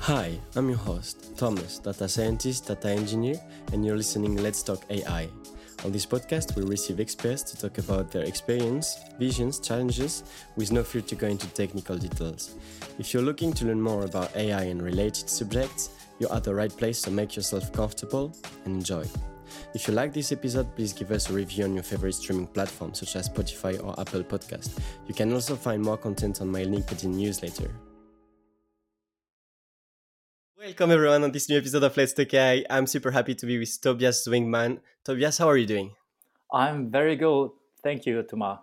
Hi, I'm your host, Thomas, data scientist, data engineer, and you're listening Let's Talk AI. On this podcast, we receive experts to talk about their experience, visions, challenges, with no fear to go into technical details. If you're looking to learn more about AI and related subjects, you're at the right place, so make yourself comfortable and enjoy. If you like this episode, please give us a review on your favorite streaming platform, such as Spotify or Apple Podcast. You can also find more content on my LinkedIn newsletter. Welcome everyone on this new episode of Let's Talk AI. I'm super happy to be with Tobias Zwingmann. Tobias, how are you doing? I'm very good. Thank you, Thomas.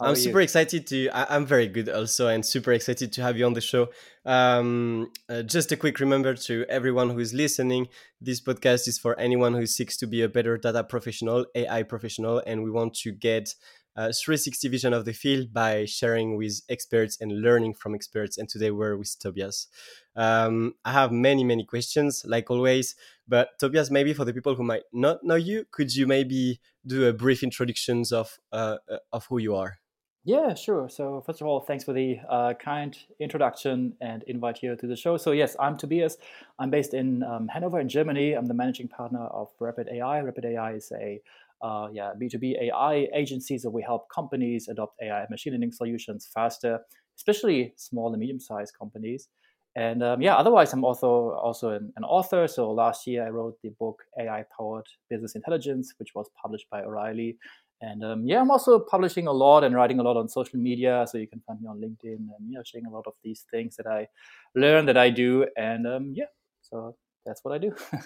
How I'm super you? excited to. I, am very good also, and super excited to have you on the show. Um, uh, just a quick reminder to everyone who is listening: this podcast is for anyone who seeks to be a better data professional, AI professional, and we want to get a 360 vision of the field by sharing with experts and learning from experts. And today we're with Tobias. Um, I have many, many questions, like always. But Tobias, maybe for the people who might not know you, could you maybe do a brief introductions of uh, uh, of who you are? Yeah, sure. So first of all, thanks for the uh, kind introduction and invite here to the show. So yes, I'm Tobias. I'm based in um, Hanover in Germany. I'm the managing partner of Rapid AI. Rapid AI is a uh, yeah, B2B AI agencies that we help companies adopt AI and machine learning solutions faster, especially small and medium-sized companies. And um, yeah, otherwise, I'm also also an, an, author. So last year, I wrote the book AI-powered business intelligence, which was published by O'Reilly. And um, yeah, I'm also publishing a lot and writing a lot on social media. So you can find me on LinkedIn and yeah, sharing a lot of these things that I learn that I do. And um, yeah, so that's what I do.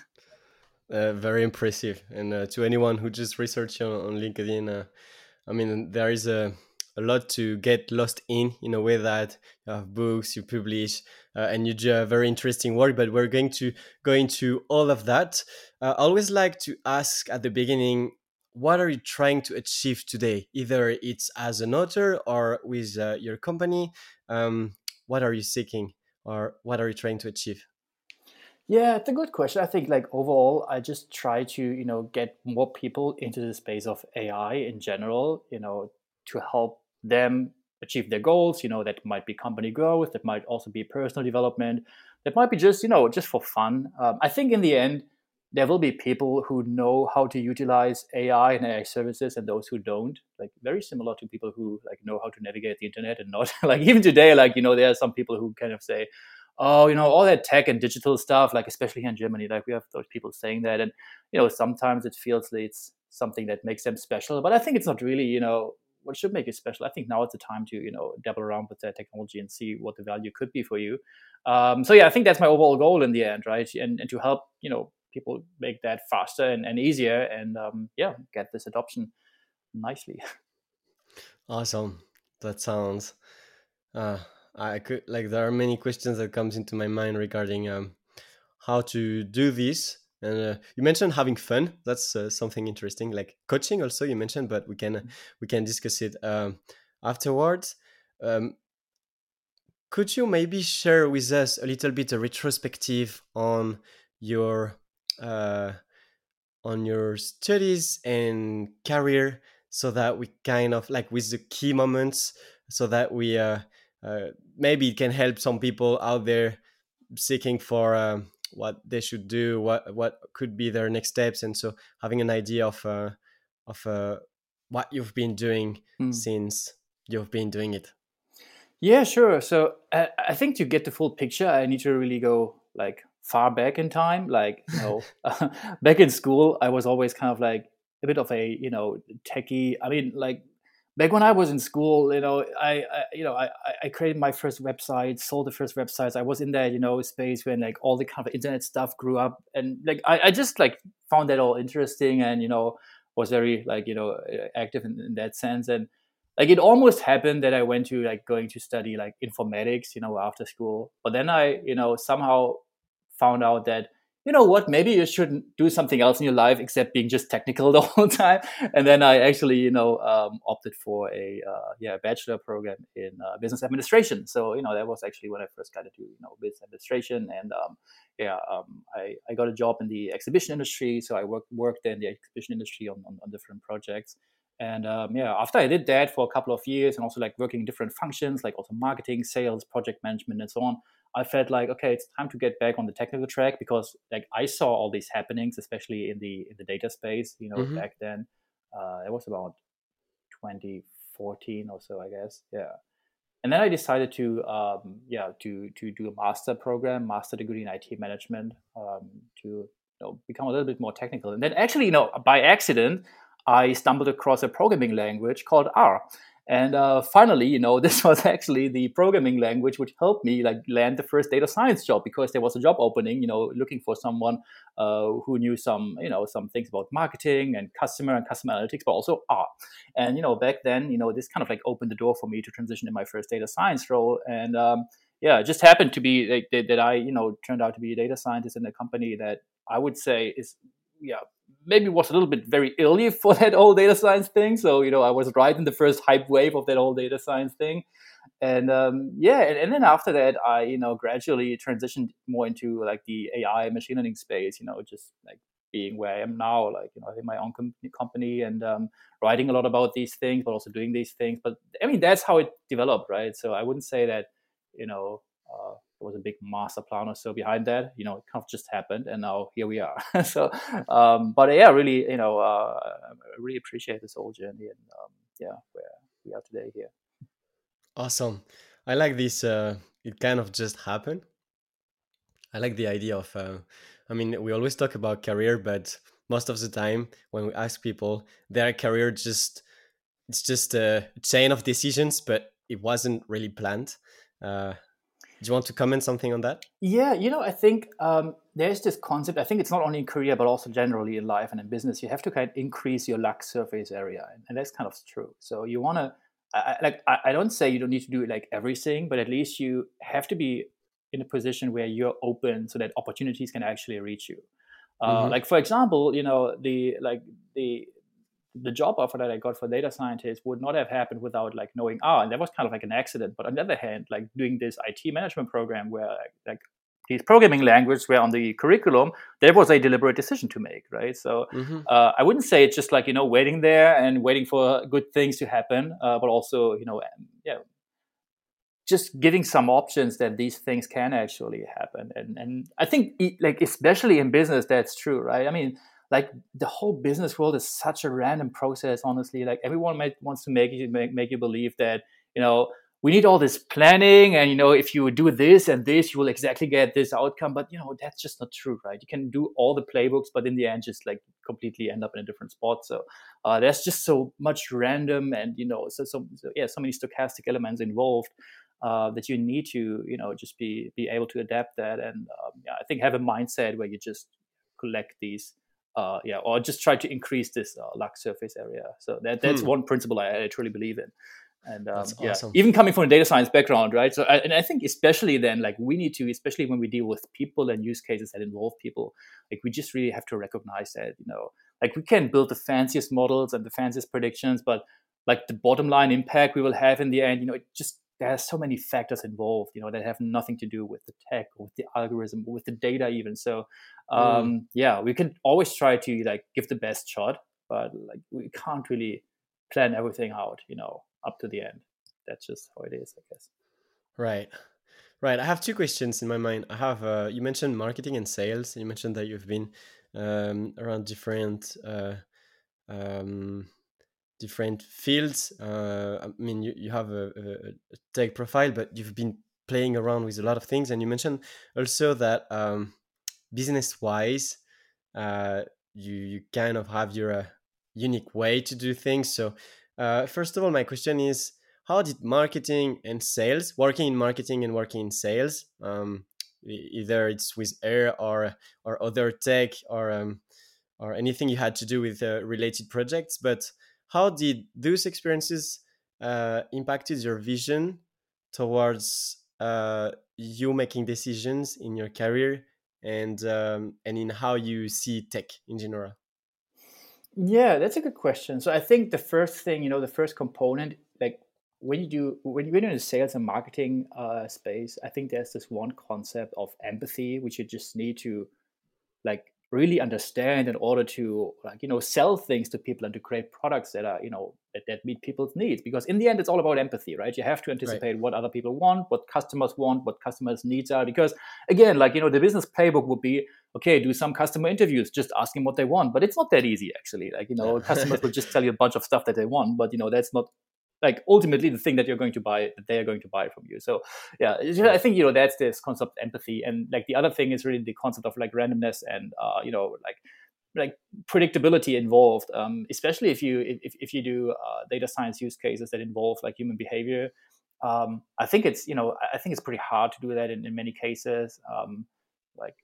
Uh, very impressive. And uh, to anyone who just research on, on LinkedIn, uh, I mean, there is a, a lot to get lost in in a way that you have books, you publish, uh, and you do very interesting work. But we're going to go into all of that. Uh, I always like to ask at the beginning, what are you trying to achieve today? Either it's as an author or with uh, your company. Um, what are you seeking or what are you trying to achieve? Yeah, it's a good question. I think like overall, I just try to you know get more people into the space of AI in general. You know, to help them achieve their goals. You know, that might be company growth. That might also be personal development. That might be just you know just for fun. Um, I think in the end, there will be people who know how to utilize AI and AI services, and those who don't. Like very similar to people who like know how to navigate the internet and not like even today. Like you know, there are some people who kind of say oh, you know, all that tech and digital stuff, like especially here in Germany, like we have those people saying that, and you know, sometimes it feels like it's something that makes them special, but I think it's not really, you know, what should make you special. I think now it's the time to, you know, dabble around with that technology and see what the value could be for you. Um, so yeah, I think that's my overall goal in the end, right? And and to help, you know, people make that faster and, and easier, and um, yeah, get this adoption nicely. Awesome. That sounds. Uh, I could like there are many questions that comes into my mind regarding um, how to do this. And uh, you mentioned having fun. That's uh, something interesting. Like coaching, also you mentioned, but we can uh, we can discuss it um, afterwards. Um, could you maybe share with us a little bit a retrospective on your uh, on your studies and career, so that we kind of like with the key moments, so that we uh, uh, maybe it can help some people out there seeking for um, what they should do, what what could be their next steps, and so having an idea of uh, of uh, what you've been doing mm. since you've been doing it. Yeah, sure. So uh, I think to get the full picture, I need to really go like far back in time. Like you know, back in school, I was always kind of like a bit of a you know techie. I mean, like back when I was in school, you know, I, I you know, I, I created my first website, sold the first websites. I was in that, you know, space when like all the kind of internet stuff grew up, and like I, I just like found that all interesting, and you know, was very like you know active in, in that sense, and like it almost happened that I went to like going to study like informatics, you know, after school, but then I, you know, somehow found out that you know what, maybe you shouldn't do something else in your life except being just technical the whole time. And then I actually, you know, um, opted for a uh, yeah bachelor program in uh, business administration. So you know that was actually when I first got into you know business administration, and um, yeah, um, I, I got a job in the exhibition industry. So I worked worked in the exhibition industry on, on, on different projects. And um, yeah, after I did that for a couple of years, and also like working in different functions, like also marketing, sales, project management, and so on, I felt like okay, it's time to get back on the technical track because like I saw all these happenings, especially in the in the data space. You know, mm-hmm. back then, uh, it was about 2014 or so, I guess. Yeah, and then I decided to um, yeah to to do a master program, master degree in IT management, um, to you know, become a little bit more technical. And then actually, you know, by accident, I stumbled across a programming language called R. And uh, finally, you know, this was actually the programming language which helped me like land the first data science job because there was a job opening, you know, looking for someone uh, who knew some, you know, some things about marketing and customer and customer analytics, but also R. And you know, back then, you know, this kind of like opened the door for me to transition in my first data science role. And um, yeah, it just happened to be like, that, that I, you know, turned out to be a data scientist in a company that I would say is yeah maybe was a little bit very early for that whole data science thing. So you know, I was right in the first hype wave of that whole data science thing, and um, yeah, and, and, then after that, I you know gradually transitioned more into like the AI machine learning space. You know, just like being where I am now, like you know, in my own com- company and um, writing a lot about these things, but also doing these things. But I mean, that's how it developed, right? So I wouldn't say that you know. Uh, there was a big master plan or so behind that. You know, it kind of just happened, and now here we are. so, um, but yeah, really, you know, uh, I really appreciate this whole journey, and um, yeah, where we are today here. Awesome. I like this. Uh, it kind of just happened. I like the idea of. Uh, I mean, we always talk about career, but most of the time when we ask people, their career just it's just a chain of decisions, but it wasn't really planned. Uh, do you want to comment something on that? Yeah, you know, I think um, there's this concept. I think it's not only in career, but also generally in life and in business. You have to kind of increase your luck surface area, and that's kind of true. So you want to, like, I, I don't say you don't need to do like everything, but at least you have to be in a position where you're open so that opportunities can actually reach you. Uh, mm-hmm. Like for example, you know the like the the job offer that I got for data scientist would not have happened without like knowing ah, and that was kind of like an accident. But on the other hand, like doing this IT management program where like, these programming languages were on the curriculum, there was a deliberate decision to make, right? So mm-hmm. uh, I wouldn't say it's just like you know waiting there and waiting for good things to happen, uh, but also you know yeah, just giving some options that these things can actually happen. And and I think like especially in business, that's true, right? I mean like the whole business world is such a random process honestly. Like everyone might, wants to make you make, make you believe that you know we need all this planning and you know if you do this and this you will exactly get this outcome. But you know that's just not true right? You can do all the playbooks but in the end just like completely end up in a different spot. So uh, there's just so much random and you know so, so, so yeah so many stochastic elements involved uh, that you need to you know just be be able to adapt that. And um, yeah, i think have a mindset where you just collect these uh, yeah, or just try to increase this uh, luck surface area. So that that's hmm. one principle I, I, truly believe in. And um, yeah, even coming from a data science background, right? So, I, and I think especially then, like we need to, especially when we deal with people and use cases that involve people, like we just really have to recognize that, you know, like we can build the fanciest models and the fanciest predictions, but like the bottom line impact we will have in the end, you know, it just there are so many factors involved, you know, that have nothing to do with the tech or with the algorithm with the data even. So, um, mm. yeah, we can always try to like give the best shot, but like we can't really plan everything out, you know, up to the end. That's just how it is, I guess. Right. Right. I have two questions in my mind. I have, uh, you mentioned marketing and sales. You mentioned that you've been um, around different uh, um, different fields. Uh, I mean, you, you have a, a, tech profile, but you've been playing around with a lot of things. And you mentioned also that um, business wise, uh, you, you kind of have your uh, unique way to do things. So, uh, first of all, my question is how did marketing and sales, working in marketing and working in sales, um, either it's with air or or other tech or um, or anything you had to do with uh, related projects, but how did those experiences uh, impacted your vision towards uh, you making decisions in your career and um, and in how you see tech in general? Yeah, that's a good question. So I think the first thing, you know, the first component, like when you do when you're in the sales and marketing uh, space, I think there's this one concept of empathy, which you just need to like really understand in order to like you know sell things to people and to create products that are you know that, that meet people's needs. Because in the end it's all about empathy right? You have to anticipate right. what other people want what customers want what customers needs are. Because again like you know the business playbook would be okay do some customer interviews just ask them what they want. But it's not that easy actually. Like you know customers will just tell you a bunch of stuff that they want but you know that's not like ultimately the thing that you're going to buy that they are going to buy from you. So yeah i think you know that's this concept of empathy. And like the other thing is really the concept of like randomness and uh, you know like like predictability involved. Um, especially if you if, if you do uh, data science use cases that involve like human behavior. Um, i think it's you know i think it's pretty hard to do that in, in many cases. Um, like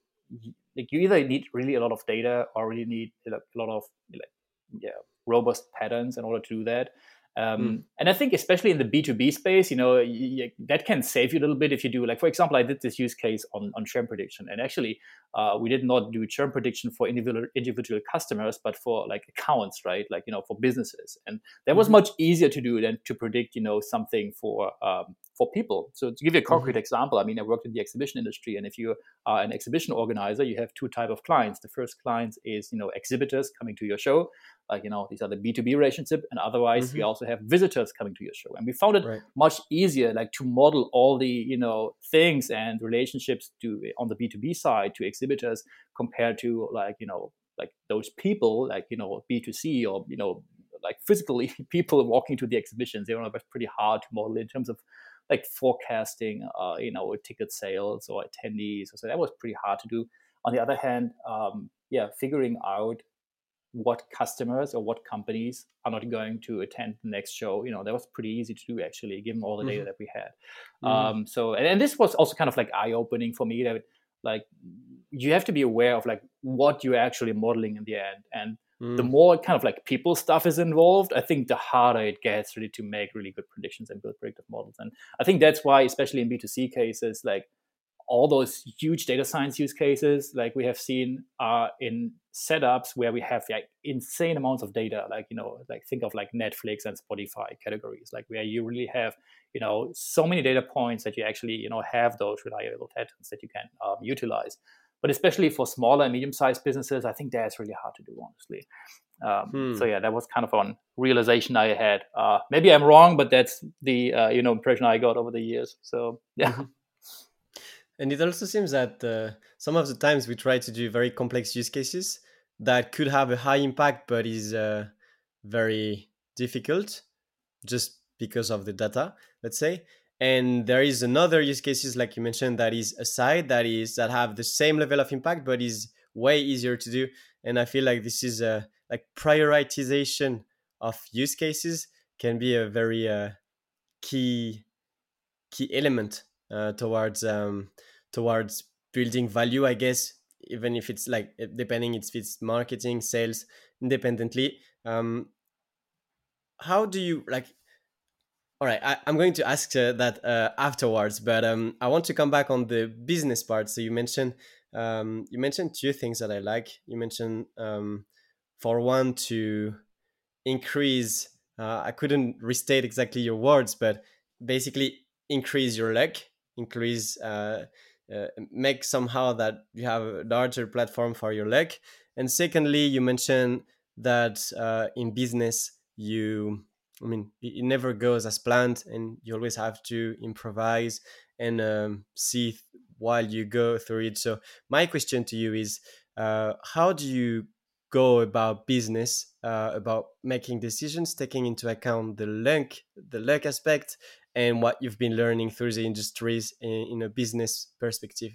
like you either need really a lot of data or really need a lot of like yeah robust patterns in order to do that um, mm. And I think, especially in the B2B space, you know, that can save you a little bit if you do, like, for example, I did this use case on, on churn prediction. And actually, uh, we did not do churn prediction for individual, individual customers, but for like accounts, right? Like, you know, for businesses. And that was mm-hmm. much easier to do than to predict, you know, something for, um, for people. So to give you a concrete mm-hmm. example, I mean, I worked in the exhibition industry. And if you are an exhibition organizer, you have two type of clients. The first clients is, you know, exhibitors coming to your show like you know these are the b2b relationship and otherwise mm-hmm. we also have visitors coming to your show and we found it right. much easier like to model all the you know things and relationships to on the b2b side to exhibitors compared to like you know like those people like you know b2c or you know like physically people walking to the exhibitions they were pretty hard to model in terms of like forecasting uh, you know ticket sales or attendees so that was pretty hard to do on the other hand um, yeah figuring out what customers or what companies are not going to attend the next show. You know, that was pretty easy to do actually, given all the mm-hmm. data that we had. Mm-hmm. Um, so, and, and, this was also kind of like eye opening for me that like you have to be aware of like what you're actually modeling in the end. And mm. the more kind of like people stuff is involved, I think the harder it gets really to make really good predictions and build predictive models. And I think that's why, especially in B2C cases, like all those huge data science use cases like we have seen are in setups where we have like insane amounts of data like you know like think of like netflix and spotify categories like where you really have you know so many data points that you actually you know have those reliable patterns that you can um, utilize but especially for smaller and medium-sized businesses i think that's really hard to do honestly um, hmm. so yeah that was kind of on realization i had uh, maybe i'm wrong but that's the uh, you know impression i got over the years so yeah mm-hmm. And it also seems that uh, some of the times we try to do very complex use cases that could have a high impact but is uh, very difficult just because of the data, let's say. And there is another use cases like you mentioned that is aside that is that have the same level of impact but is way easier to do. And I feel like this is a like prioritization of use cases can be a very uh, key key element uh, towards um, towards building value i guess even if it's like depending if it's marketing sales independently um how do you like all right I, am going to ask uh, that uh, afterwards but um i want to come back on the business part. So you mentioned um you mentioned two things that i like. You mentioned um for one to increase uh, i couldn't restate exactly your words but basically increase your leg, increase uh, uh, make somehow that you have a larger platform for your leg. And secondly you mentioned that uh, in business you i mean it never goes as planned and you always have to improvise and um, see while you go through it. So my question to you is uh, how do you go about business uh, about making decisions taking into account the luck the luck aspect and what you've been learning through the industries in, in a business perspective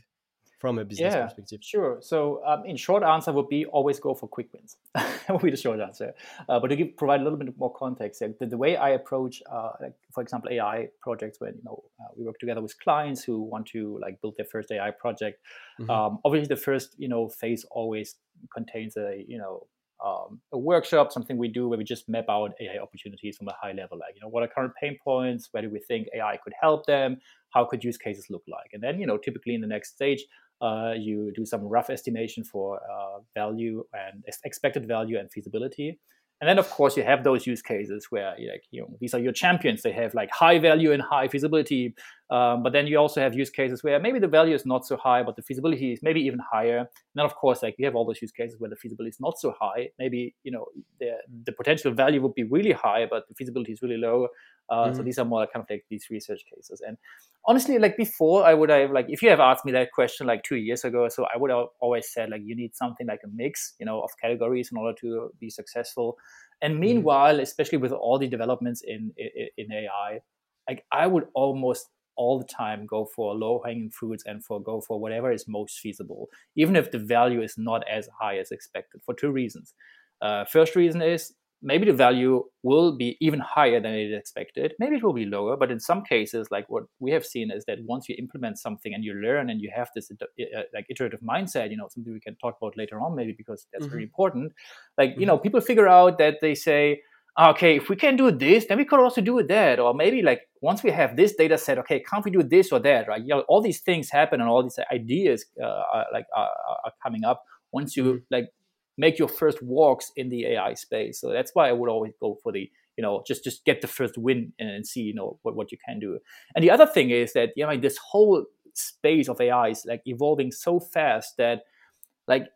from a business yeah, perspective? Sure. So, um, in short answer would be always go for quick wins. that would be the short answer. Uh, but to give, provide a little bit more context, the, the way I approach, uh, like, for example, AI projects, when you know uh, we work together with clients who want to like build their first AI project. Mm-hmm. Um, obviously, the first you know phase always contains a you know um, a workshop, something we do where we just map out AI opportunities from a high level. Like, you know, what are current pain points? Where do we think AI could help them? How could use cases look like? And then, you know, typically in the next stage, Uh, you do some rough estimation for uh, value and expected value and feasibility. And then, of course, you have those use cases where, like, you know, these are your champions. They have like high value and high feasibility. Um, but then you also have use cases where maybe the value is not so high, but the feasibility is maybe even higher. And then, of course, like you have all those use cases where the feasibility is not so high. Maybe you know the the potential value would be really high, but the feasibility is really low. Uh, mm-hmm. So these are more kind of like these research cases. And honestly, like before, I would have like if you have asked me that question like two years ago, so I would have always said like you need something like a mix, you know, of categories in order to be successful. And mm-hmm. meanwhile, mm-hmm. especially with all the developments in, in in AI, like I would almost all the time go for low hanging fruits and for go for whatever is most feasible, even if the value is not as high as expected for two reasons. Uh, first reason is maybe the value will be even higher than it is expected. Maybe it will be lower, but in some cases, like what we have seen is that once you implement something and you learn and you have this uh, like iterative mindset, you know, something we can talk about later on, maybe because that's mm-hmm. very important. Like, mm-hmm. you know, people figure out that they say, okay, if we can do this, then we could also do that. Or maybe like once we have this data set, okay, can't we do this or that, right? You know, all these things happen and all these ideas uh, are, like are, are coming up once you mm-hmm. like make your first walks in the AI space. So that's why I would always go for the you know just just get the first win and see you know what, what you can do. And the other thing is that you know like this whole space of AI is like evolving so fast that like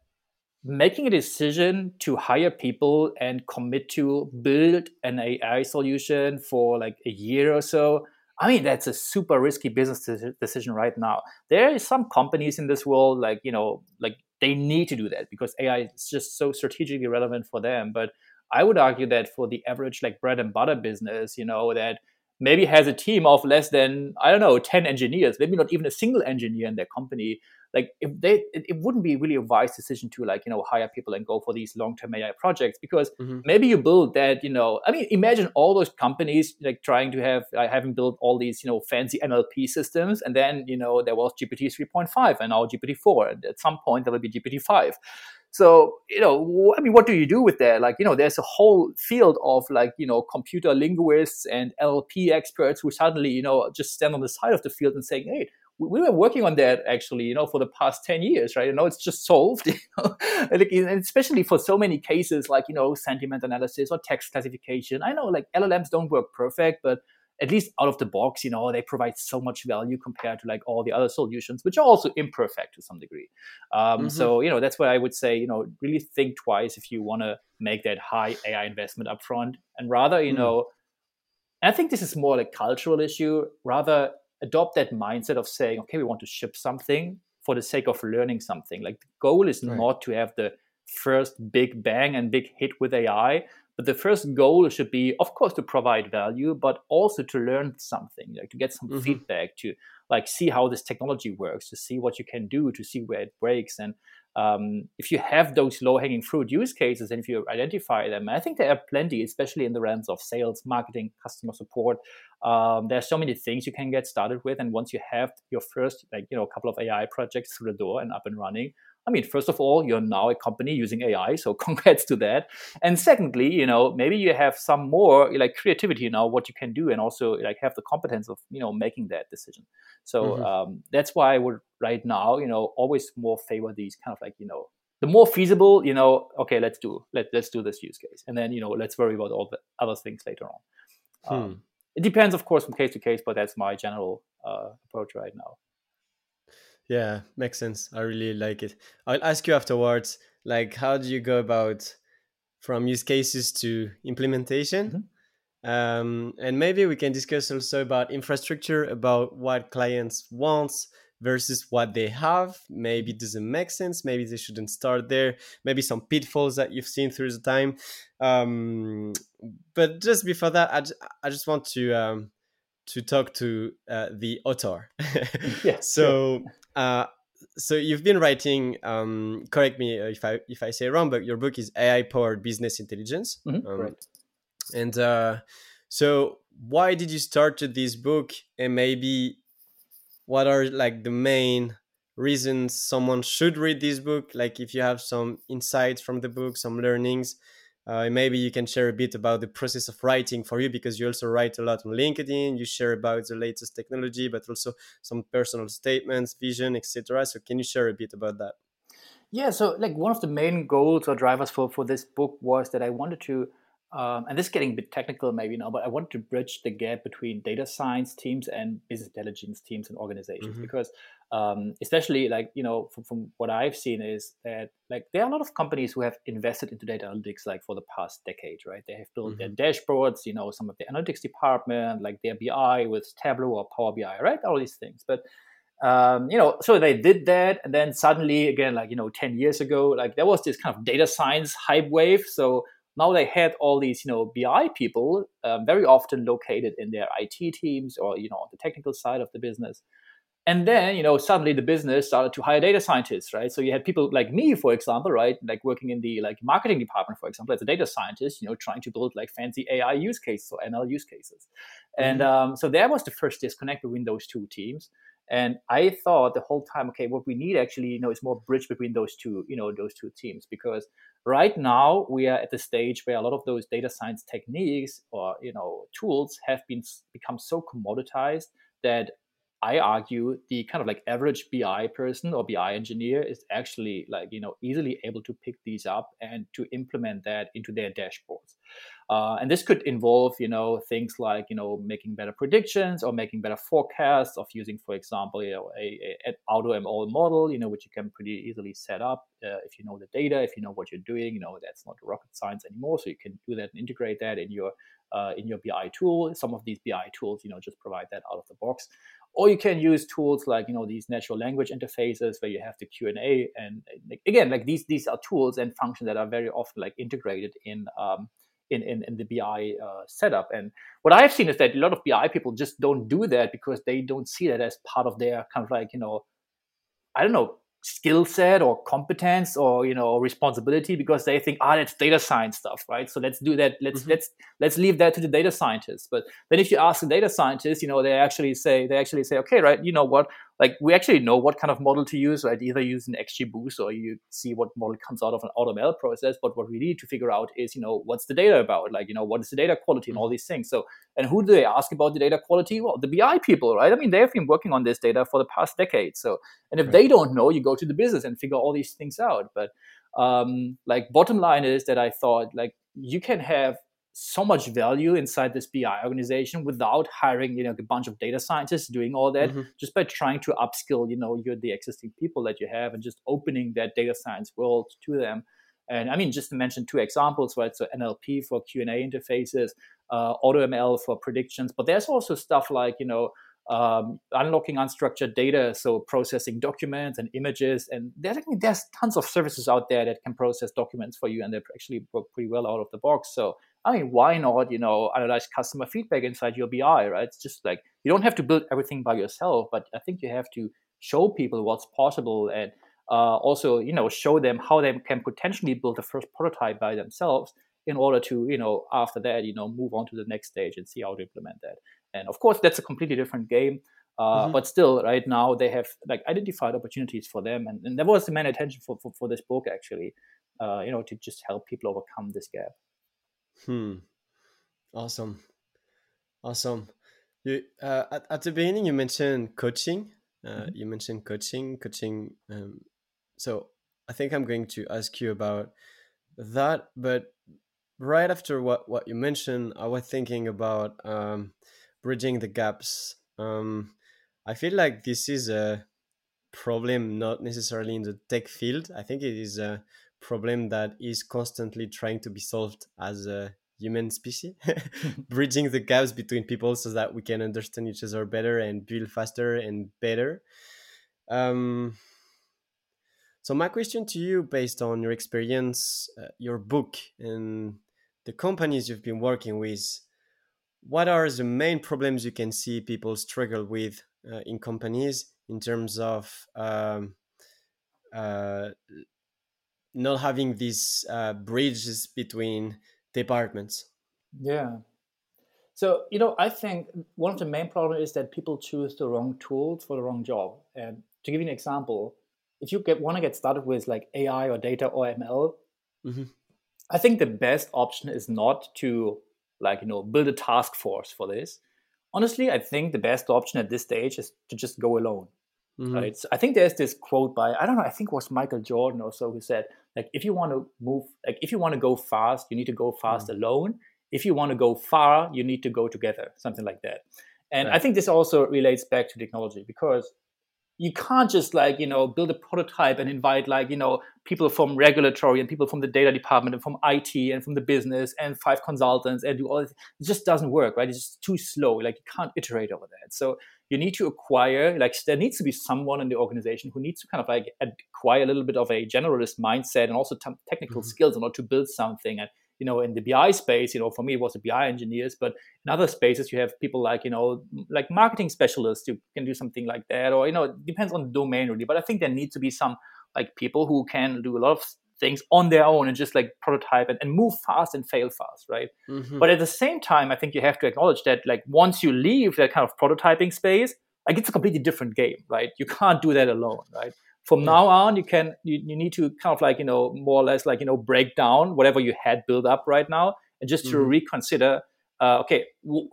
making a decision to hire people and commit to build an AI solution for like a year or so, I mean, that's a super risky business decision right now. There are some companies in this world, like, you know, like they need to do that because AI is just so strategically relevant for them. But I would argue that for the average, like, bread and butter business, you know, that maybe has a team of less than, I don't know, 10 engineers, maybe not even a single engineer in their company. Like if they it, it, wouldn't be really a wise decision to like you know hire people and go for these long-term ai projects because mm-hmm. maybe you build that you know i mean imagine all those companies like trying to have uh, having built all these you know fancy nlp systems and then you know there was gpt 3.5 and now gpt 4 and at some point there will be gpt 5 so you know i mean what do you do with that like you know there's a whole field of like you know computer linguists and nlp experts who suddenly you know just stand on the side of the field and saying hey we were working on that actually, you know, for the past 10 years, right? You know, it's just solved, you know? and especially for so many cases like, you know, sentiment analysis or text classification. I know like LLMs don't work perfect, but at least out of the box, you know, they provide so much value compared to like all the other solutions, which are also imperfect to some degree. Um, mm-hmm. So, you know, that's why I would say, you know, really think twice if you want to make that high AI investment upfront and rather, you mm. know, I think this is more like cultural issue, rather adopt that mindset of saying, okay, we want to ship something for the sake of learning something. Like the goal is right. not to have the first big bang and big hit with AI, but the first goal should be, of course, to provide value, but also to learn something, like to get some mm-hmm. feedback, to like see how this technology works, to see what you can do, to see where it breaks, and um, if you have those low hanging fruit use cases and if you identify them, I think there are plenty, especially in the realms of sales, marketing, customer support. Um, there are so many things you can get started with. And once you have your first, like, you know, a couple of AI projects through the door and up and running, I mean, first of all, you're now a company using AI, so congrats to that. And secondly, you know, maybe you have some more like creativity now, what you can do, and also like have the competence of you know making that decision. So mm-hmm. um, that's why I would right now, you know, always more favor these kind of like you know the more feasible, you know, okay, let's do let let's do this use case, and then you know let's worry about all the other things later on. Hmm. Um, it depends, of course, from case to case, but that's my general uh, approach right now. Yeah, makes sense. I really like it. I'll ask you afterwards, like, how do you go about from use cases to implementation? Mm-hmm. Um, and maybe we can discuss also about infrastructure, about what clients want versus what they have. Maybe it doesn't make sense. Maybe they shouldn't start there. Maybe some pitfalls that you've seen through the time. Um, but just before that, I, j- I just want to um, to talk to uh, the author. yeah. so uh, so you've been writing. Um, correct me if I if I say wrong, but your book is AI powered business intelligence. Mm-hmm, um, right. And uh, so, why did you start this book? And maybe what are like the main reasons someone should read this book? Like if you have some insights from the book, some learnings, uh, maybe you can share a bit about the process of writing for you because you also write a lot on linkedin you share about the latest technology but also some personal statements vision etc so can you share a bit about that yeah so like one of the main goals or drivers for for this book was that i wanted to um, and this is getting a bit technical maybe now, but I wanted to bridge the gap between data science teams and business intelligence teams and organizations mm-hmm. because, um, especially like you know, from, from, what I've seen is that like there are a lot of companies who have invested into data analytics like for the past decade, right? They have built mm-hmm. their dashboards, you know, some of the analytics department, like their BI with Tableau or Power BI, right? All these things, but um, you know, so they did that, and then suddenly, again, like you know, ten years ago, like there was this kind of data science hype wave. So now they had all these you know bi people um, very often located in their it teams or you know on the technical side of the business and then you know suddenly the business started to hire data scientists right? So you had people like me for example right like working in the like marketing department for example as a data scientist you know trying to build like fancy ai use cases or ml use cases. Mm-hmm. and um, so there was the first disconnect between those two teams. And i thought the whole time okay what we need actually you know is more bridge between those two you know those two teams. Because right now we are at the stage where a lot of those data science techniques or you know tools have been become so commoditized that I argue the kind of like average BI person or BI engineer is actually like you know easily able to pick these up and to implement that into their dashboards. Uh, and this could involve you know things like you know making better predictions or making better forecasts of using, for example, you know a, a, a AutoML model you know which you can pretty easily set up uh, if you know the data, if you know what you're doing. You know that's not rocket science anymore, so you can do that and integrate that in your uh, in your BI tool. Some of these BI tools, you know, just provide that out of the box or you can use tools like you know these natural language interfaces where you have the q and a and again like these these are tools and functions that are very often like integrated in um, in, in, in the BI uh, setup. And what I've seen is that a lot of BI people just don't do that because they don't see that as part of their kind of like, you know, I don't know, skill set or competence or you know responsibility because they think ah that's data science stuff right? So let's do that. Let's mm-hmm. let's let's leave that to the data scientists. But then if you ask the data scientists you know they actually say they actually say okay right you know what like we actually know what kind of model to use right? Either use an xgboost or you see what model comes out of an AutoML process. But what we need to figure out is you know what's the data about? Like you know what is the data quality and all mm-hmm. these things? So and who do they ask about the data quality? Well the bi people right? I mean they've been working on this data for the past decade. So and if right. they don't know you go to the business and figure all these things out. But um like bottom line is that i thought like you can have so much value inside this BI organization without hiring, you know, a bunch of data scientists doing all that, mm-hmm. just by trying to upskill, you know, your the existing people that you have and just opening that data science world to them. And I mean, just to mention two examples, right? So NLP for Q and A interfaces, uh, AutoML for predictions, but there's also stuff like, you know, um, unlocking unstructured data, so processing documents and images. And there's, I mean, there's tons of services out there that can process documents for you, and they actually work pretty well out of the box. So I mean, why not, you know, analyze customer feedback inside your BI, right? It's just like you don't have to build everything by yourself, but I think you have to show people what's possible and uh, also, you know, show them how they can potentially build a first prototype by themselves in order to, you know, after that, you know, move on to the next stage and see how to implement that. And of course, that's a completely different game. Uh, mm-hmm. But still, right now they have like identified opportunities for them, and, and that was the main intention for, for, for this book actually, uh, you know, to just help people overcome this gap. Hmm. Awesome. Awesome. You uh, at, at the beginning you mentioned coaching. Uh, mm-hmm. You mentioned coaching, coaching. Um, so I think I'm going to ask you about that. But right after what what you mentioned, I was thinking about um, bridging the gaps. Um, I feel like this is a problem not necessarily in the tech field. I think it is a problem that is constantly trying to be solved as a human species, bridging the gaps between people so that we can understand each other better and build faster and better. Um, so, my question to you, based on your experience, uh, your book, and the companies you've been working with, what are the main problems you can see people struggle with uh, in companies in terms of um, uh, not having these uh, bridges between departments. Yeah. So, you know, I think one of the main problems is that people choose the wrong tools for the wrong job. And to give you an example, if you get want to get started with like AI or data or ML, mm-hmm. I think the best option is not to like you know build a task force for this. Honestly, I think the best option at this stage is to just go alone. Mm-hmm. Right. So I think there's this quote by I don't know, I think it was Michael Jordan or so who said, like, if you want to move, like if you want to go fast, you need to go fast mm-hmm. alone. If you want to go far, you need to go together, something like that. And right. I think this also relates back to technology because you can't just like you know build a prototype and invite like you know people from regulatory and people from the data department and from IT and from the business and five consultants and do all this. It just doesn't work, right? It's just too slow. Like you can't iterate over that. So you need to acquire like there needs to be someone in the organization who needs to kind of like acquire a little bit of a generalist mindset and also t- technical mm-hmm. skills in order to build something and you know in the bi space you know for me it was the bi engineers but in other spaces you have people like you know like marketing specialists who can do something like that or you know it depends on the domain really but i think there needs to be some like people who can do a lot of things on their own and just like prototype and, and move fast and fail fast right mm-hmm. but at the same time i think you have to acknowledge that like once you leave that kind of prototyping space like it's a completely different game right you can't do that alone right from yeah. now on you can you, you need to kind of like you know more or less like you know break down whatever you had built up right now and just to mm-hmm. reconsider uh, okay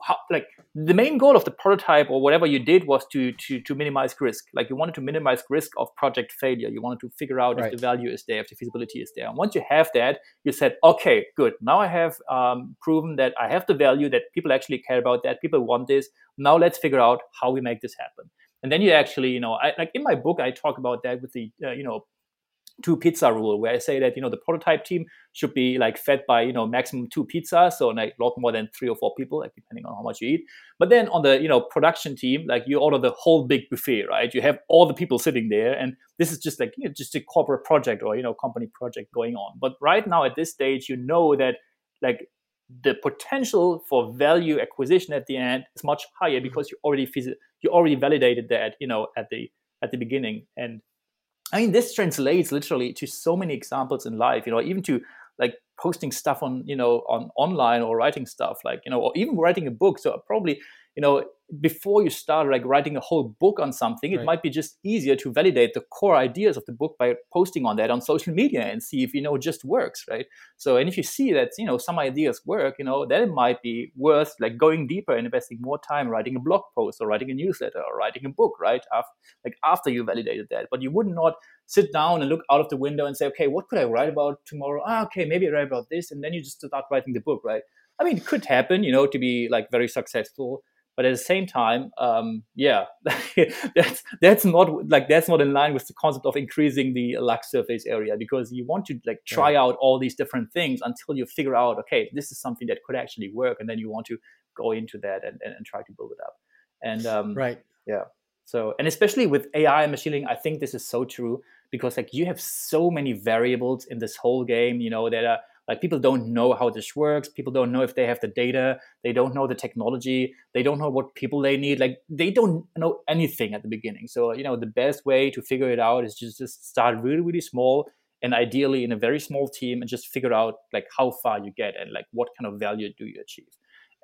how, like the main goal of the prototype or whatever you did was to to to minimize risk. Like you wanted to minimize risk of project failure. You wanted to figure out right. if the value is there if the feasibility is there. And once you have that you said okay good. Now i have um, proven that i have the value that people actually care about that people want this. Now let's figure out how we make this happen. And then you actually you know I, like in my book i talk about that with the uh, you know two pizza rule where i say that you know the prototype team should be like fed by you know maximum two pizzas so like a lot more than three or four people like depending on how much you eat. But then on the you know production team like you order the whole big buffet right? You have all the people sitting there and this is just like you know, just a corporate project or you know company project going on. But right now at this stage you know that like the potential for value acquisition at the end is much higher because you already phys- you already validated that you know at the at the beginning. And i mean this translates literally to so many examples in life you know even to like posting stuff on you know on online or writing stuff like you know or even writing a book. So probably you know before you start like writing a whole book on something right. it might be just easier to validate the core ideas of the book by posting on that on social media and see if you know it just works right? So and if you see that you know some ideas work you know then it might be worth like going deeper and investing more time writing a blog post or writing a newsletter or writing a book right after like after you validated that. But you would not sit down and look out of the window and say okay what could i write about tomorrow? Ah, okay maybe i write about this and then you just start writing the book right? I mean it could happen you know to be like very successful but at the same time um, yeah that's that's not like that's not in line with the concept of increasing the luck surface area because you want to like try yeah. out all these different things until you figure out okay this is something that could actually work and then you want to go into that and, and, and try to build it up. And um, right. yeah. So and especially with ai and machine learning i think this is so true because like you have so many variables in this whole game you know that are like people don't know how this works. People don't know if they have the data. They don't know the technology. They don't know what people they need. Like they don't know anything at the beginning. So you know the best way to figure it out is just just start really really small and ideally in a very small team and just figure out like how far you get and like what kind of value do you achieve.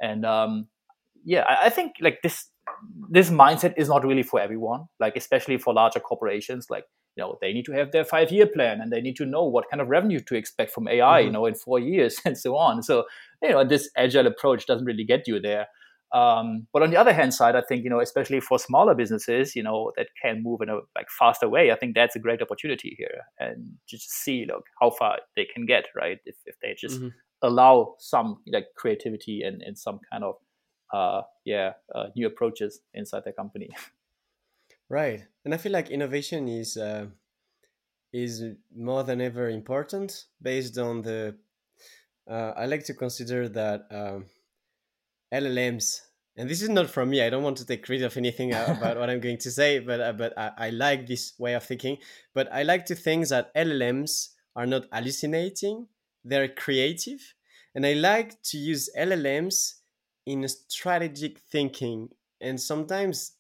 And um, yeah, I, I think like this this mindset is not really for everyone. Like especially for larger corporations. Like you know they need to have their five year plan and they need to know what kind of revenue to expect from ai mm-hmm. you know in four years and so on so you know this agile approach doesn't really get you there um, but on the other hand side i think you know especially for smaller businesses you know that can move in a like faster way i think that's a great opportunity here and just see look how far they can get right if, if they just mm-hmm. allow some like creativity and, and some kind of uh, yeah uh, new approaches inside their company Right, and I feel like innovation is uh, is more than ever important based on the. Uh, I like to consider that um, LLMs, and this is not from me. I don't want to take credit of anything uh, about what I'm going to say, but uh, but I, I like this way of thinking. But I like to think that LLMs are not hallucinating; they're creative, and I like to use LLMs in strategic thinking. And sometimes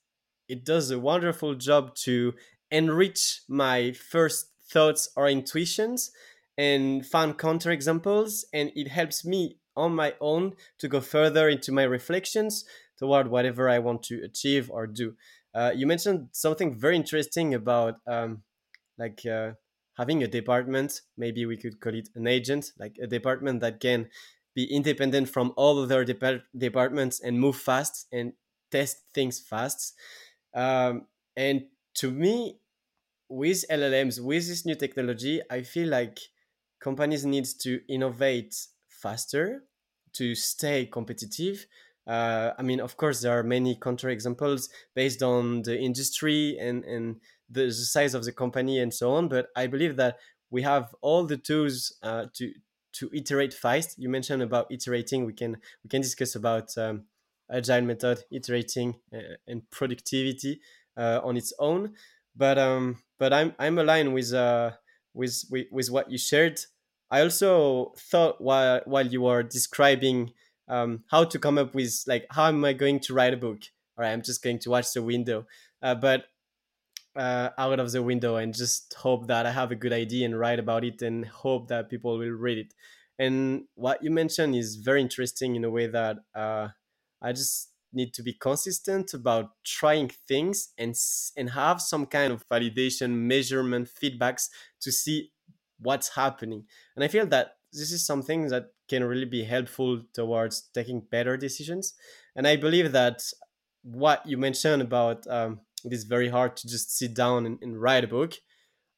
it does a wonderful job to enrich my first thoughts or intuitions and find counterexamples and it helps me on my own to go further into my reflections toward whatever i want to achieve or do uh, you mentioned something very interesting about um, like uh, having a department, maybe we could call it an agent, like a department that can be independent from all other dep- departments and move fast and test things fast. Um, and to me, with LLMs, with this new technology, I feel like companies need to innovate faster to stay competitive. Uh, I mean, of course, there are many counterexamples based on the industry and, and the, size of the company and so on. But I believe that we have all the tools uh, to to iterate fast. You mentioned about iterating. We can we can discuss about um, agile method, iterating, and productivity uh, on its own. But um, but I'm I'm aligned with uh with, with with what you shared. I also thought while while you were describing um, how to come up with like how am I going to write a book? Right, I'm just going to watch the window. Uh, but uh, out of the window and just hope that I have a good idea and write about it and hope that people will read it. And what you mentioned is very interesting in a way that uh, I just need to be consistent about trying things and and have some kind of validation, measurement, feedbacks to see what's happening. And I feel that this is something that can really be helpful towards taking better decisions. And I believe that what you mentioned about um, it is very hard to just sit down and, and write a book.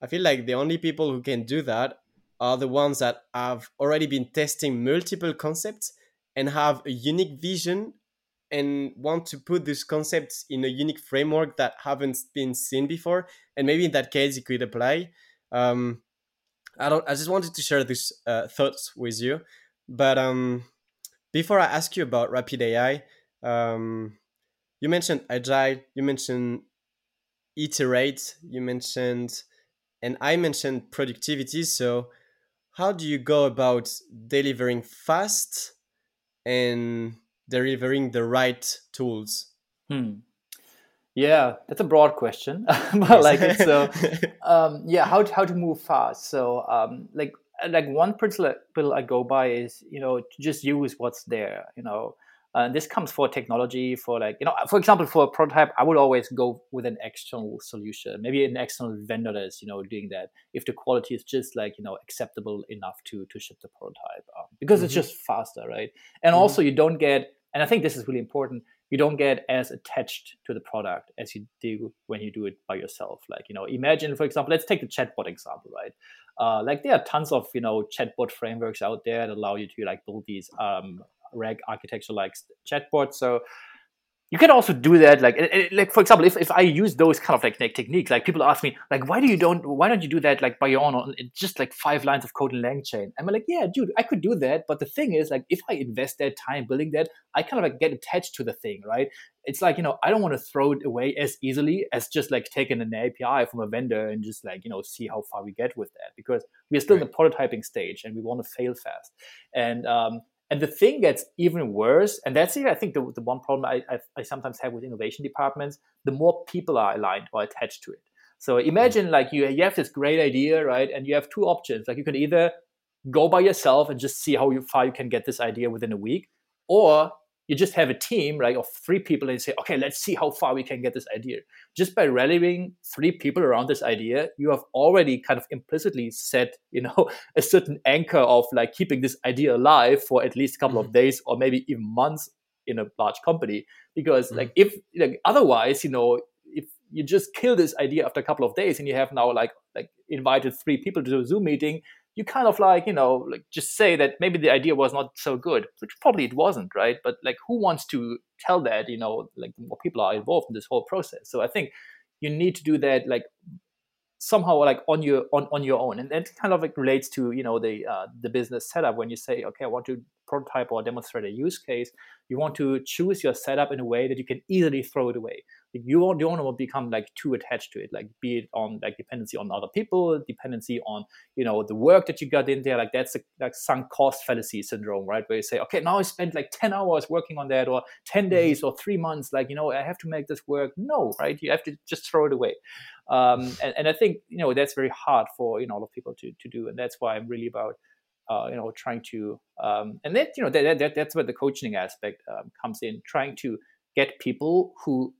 I feel like the only people who can do that are the ones that have already been testing multiple concepts and have a unique vision and want to put these concepts in a unique framework that haven't been seen before and maybe in that case it could apply. Um, i don't i just wanted to share these uh, thoughts with you. But um, before i ask you about rapid ai um, you mentioned agile you mentioned iterate you mentioned and i mentioned productivity. So how do you go about delivering fast and delivering the right tools hmm. yeah that's a broad question but like it's so um, yeah how to, how to move fast so um, like like one principle i go by is you know to just use what's there you know and this comes for technology for like you know for example for a prototype i would always go with an external solution maybe an external vendor that is you know doing that if the quality is just like you know acceptable enough to to ship the prototype um, because mm-hmm. it's just faster right and mm-hmm. also you don't get and i think this is really important. You don't get as attached to the product as you do when you do it by yourself. Like you know imagine for example let's take the chatbot example right? Uh, like there are tons of you know chatbot frameworks out there that allow you to like build these um, rag architecture like chatbots. So you can also do that like like for example if, if i use those kind of like, like techniques like people ask me like why do you don't why don't you do that like by your own just like five lines of code in langchain? I'm like yeah dude i could do that but the thing is like if i invest that time building that i kind of like get attached to the thing right? It's like you know i don't want to throw it away as easily as just like taking an api from a vendor and just like you know see how far we get with that because we're still right. in the prototyping stage and we want to fail fast. And um, and the thing gets even worse, and that's it, I think the, the one problem I, I, I, sometimes have with innovation departments, the more people are aligned or attached to it. So mm-hmm. imagine like you, you have this great idea, right? And you have two options. Like you can either go by yourself and just see how you, far you can get this idea within a week, or you just have a team right of three people and say okay let's see how far we can get this idea just by rallying three people around this idea you have already kind of implicitly set you know a certain anchor of like keeping this idea alive for at least a couple mm-hmm. of days or maybe even months in a large company because mm-hmm. like if like otherwise you know if you just kill this idea after a couple of days and you have now like like invited three people to a zoom meeting you kind of like you know like just say that maybe the idea was not so good which probably it wasn't right? But like who wants to tell that you know like more people are involved in this whole process? So i think you need to do that like somehow like on your on, on your own. And that kind of like relates to you know the uh, the business setup. When you say okay i want to prototype or demonstrate a use case you want to choose your setup in a way that you can easily throw it away you don't, you don't want to become like too attached to it like be it on like dependency on other people dependency on you know the work that you got in there like that's a, like sunk cost fallacy syndrome right? Where you say okay now i spent like 10 hours working on that or 10 mm-hmm. days or three months like you know i have to make this work. No right? You have to just throw it away. Um, and, and i think you know that's very hard for you know a lot of people to, to do and that's why i'm really about uh, you know trying to um, and that you know that, that that's where the coaching aspect um, comes in trying to get people who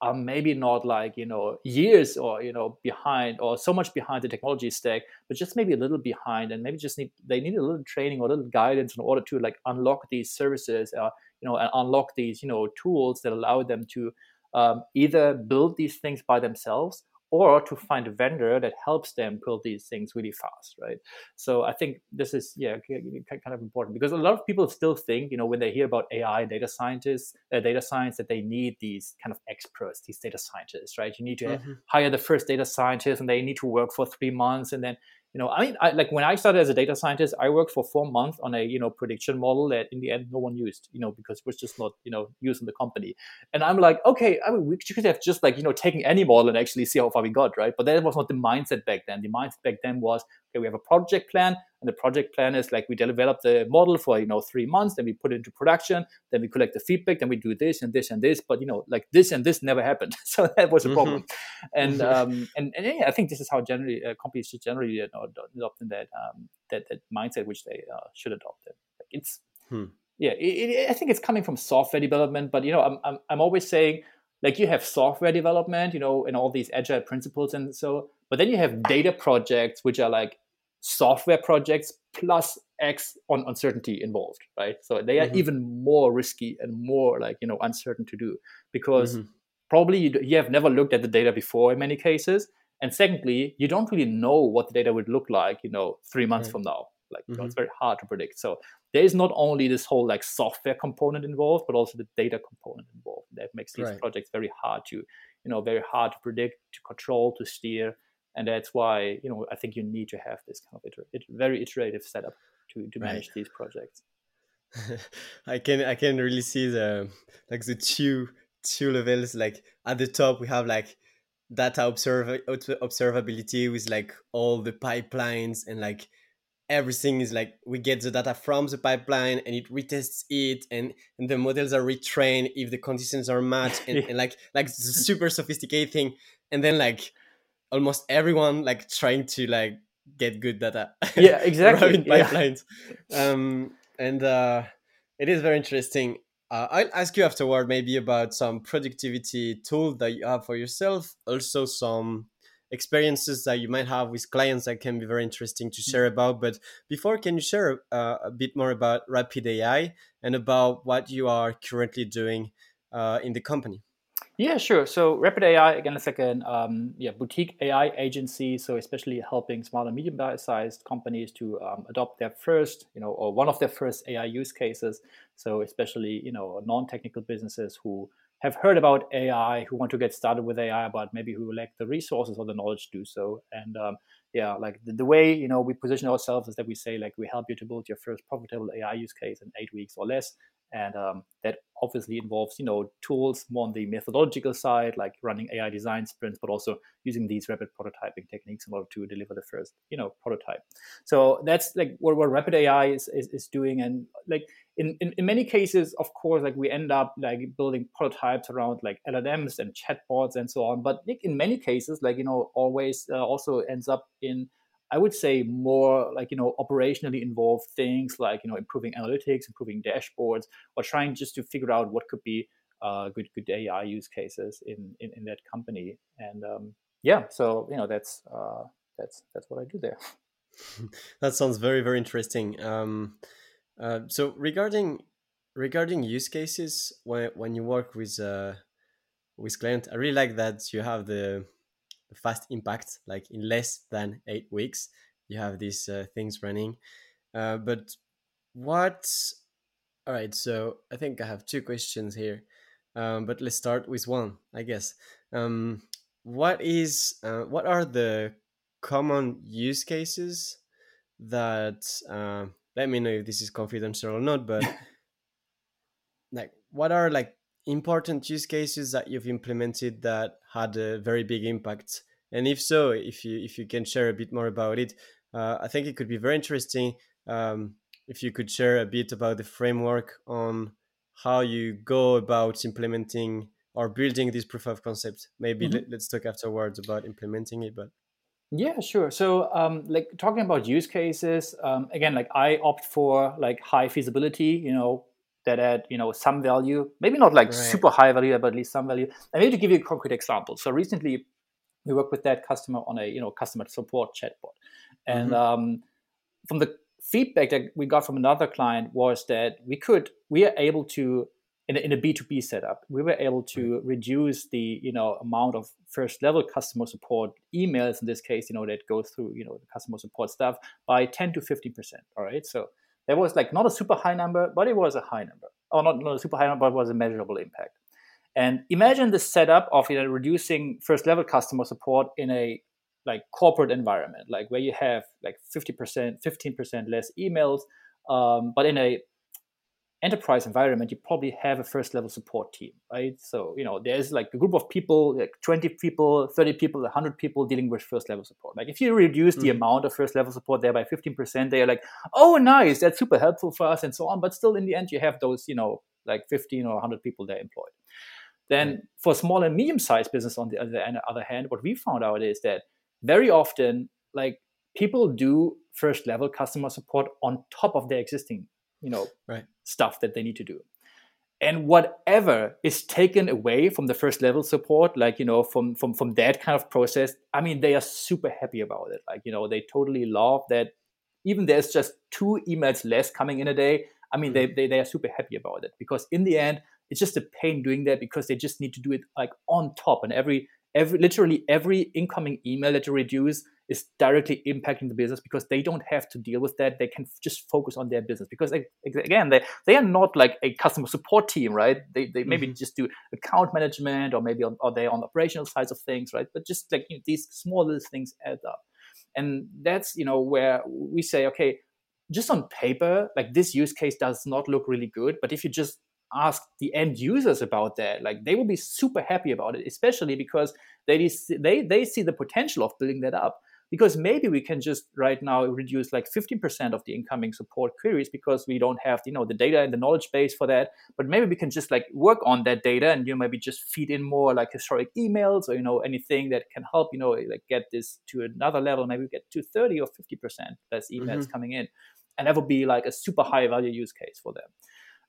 are maybe not like you know years or you know behind or so much behind the technology stack but just maybe a little behind and maybe just need they need a little training or a little guidance in order to like unlock these services uh, you know and unlock these you know tools that allow them to um, either build these things by themselves or to find a vendor that helps them build these things really fast, right? So I think this is yeah kind of important because a lot of people still think you know when they hear about AI data scientists, uh, data science that they need these kind of experts, these data scientists, right? You need to mm-hmm. hire the first data scientist and they need to work for three months and then you know, I mean, I, like when I started as a data scientist, I worked for four months on a you know prediction model that in the end no one used, you know, because it was just not you know used in the company. And I'm like, okay, I mean, we could have just like you know taken any model and actually see how far we got, right? But that was not the mindset back then. The mindset back then was, okay, we have a project plan, and the project plan is like we develop the model for you know three months, then we put it into production, then we collect the feedback, then we do this and this and this. But you know, like this and this never happened, so that was a problem. Mm-hmm. And um, and and yeah, I think this is how generally uh, companies should generally you know, adopt that um, that that mindset which they uh, should adopt. It. Like it's hmm. yeah, it, it, I think it's coming from software development, but you know, I'm I'm, I'm always saying like you have software development, you know, and all these agile principles and so, but then you have data projects which are like software projects plus X on uncertainty involved, right? So they are mm-hmm. even more risky and more like you know uncertain to do because mm-hmm. probably you, you have never looked at the data before in many cases, and secondly, you don't really know what the data would look like, you know, three months right. from now. Like mm-hmm. you know, it's mm-hmm. very hard to predict. So there is not only this whole like software component involved, but also the data component involved. That makes these right. projects very hard to, you know, very hard to predict, to control, to steer and that's why you know I think you need to have this kind of iter- it, very iterative setup to to manage right. these projects. I can I can really see the like the two two levels. Like at the top, we have like data observ- observability with like all the pipelines and like everything is like we get the data from the pipeline and it retests it and, and the models are retrained if the conditions are matched and, and like like super sophisticated thing and then like almost everyone like trying to like get good data. Yeah, exactly. pipelines. Yeah. Um, and uh, it is very interesting. Uh, I'll ask you afterward maybe about some productivity tool that you have for yourself. Also, some experiences that you might have with clients that can be very interesting to share about. But before, can you share uh, a bit more about Rapid AI and about what you are currently doing uh, in the company? Yeah, sure. So Rapid AI again is like an um, yeah boutique AI agency. So especially helping small and medium-sized companies to um, adopt their first, you know, or one of their first AI use cases. So especially you know non-technical businesses who have heard about AI, who want to get started with AI, but maybe who lack the resources or the knowledge to do so. And um, yeah, like the, the, way you know we position ourselves is that we say like we help you to build your first profitable AI use case in eight weeks or less, and um, that obviously involves you know tools more on the methodological side like running ai design sprints but also using these rapid prototyping techniques in order to deliver the first you know prototype. So that's like what, what rapid ai is, is, is doing. And like in, in, in many cases of course like we end up like building prototypes around like llms and chatbots and so on. But like, in many cases like you know always uh, also ends up in I would say more like you know operationally involved things like you know improving analytics, improving dashboards, or trying just to figure out what could be uh, good good AI use cases in in, in that company. And um, yeah, so you know that's uh, that's that's what I do there. that sounds very very interesting. Um, uh, so regarding regarding use cases when when you work with uh, with client, I really like that you have the fast impact like in less than eight weeks you have these uh, things running. Uh, but what all right so i think i have two questions here. Um, but let's start with one i guess. Um, what is uh, what are the common use cases that uh, let me know if this is confidential or not but like what are like important use cases that you've implemented that had a very big impact. And if so if you if you can share a bit more about it uh, i think it could be very interesting um, if you could share a bit about the framework on how you go about implementing or building this proof of concept. Maybe mm-hmm. let, us talk afterwards about implementing it but yeah sure. So um, like talking about use cases um, again like i opt for like high feasibility you know that add you know some value, maybe not like right. super high value, but at least some value. And maybe to give you a concrete example. So recently, we worked with that customer on a you know customer support chatbot, and mm-hmm. um, from the feedback that we got from another client was that we could we are able to in a, in a b2b setup we were able to reduce the you know amount of first level customer support emails in this case you know that go through you know the customer support stuff by 10 to 15 percent all right so that was like not a super high number but it was a high number or not, not a super high number but it was a measurable impact and imagine the setup of you know, reducing first level customer support in a like corporate environment, like where you have like 50%, 15% less emails. Um, but in a enterprise environment, you probably have a first level support team, right? So, you know, there's like a group of people, like 20 people, 30 people, 100 people dealing with first level support. Like if you reduce mm-hmm. the amount of first level support there by 15%, they're like, oh, nice, that's super helpful for us and so on. But still, in the end, you have those, you know, like 15 or 100 people there employed. Then for small and medium sized business, on the other hand, what we found out is that very often like people do first level customer support on top of their existing you know right. Stuff that they need to do. And whatever is taken away from the first level support like you know from from from that kind of process i mean they are super happy about it. Like you know they totally love that. Even there's just two emails less coming in a day i mean they, mm-hmm. they they are super happy about it. Because in the end it's just a pain doing that because they just need to do it like on top. And every every literally every incoming email that you reduce is directly impacting the business because they don't have to deal with that. They can just focus on their business because again, they, they are not like a customer support team, right? They, they maybe mm-hmm. just do account management or maybe on, or they on operational sides of things, right? But just like you know, these small little things add up. And that's, you know, where we say, okay, just on paper, like this use case does not look really good. But if you just ask the end users about that like they will be super happy about it especially because they they they see the potential of building that up because maybe we can just right now reduce like 15% of the incoming support queries because we don't have you know the data and the knowledge base for that but maybe we can just like work on that data and you know maybe just feed in more like historic emails or you know anything that can help you know like get this to another level maybe we get to 30 or 50% less emails mm-hmm. coming in and that would be like a super high value use case for them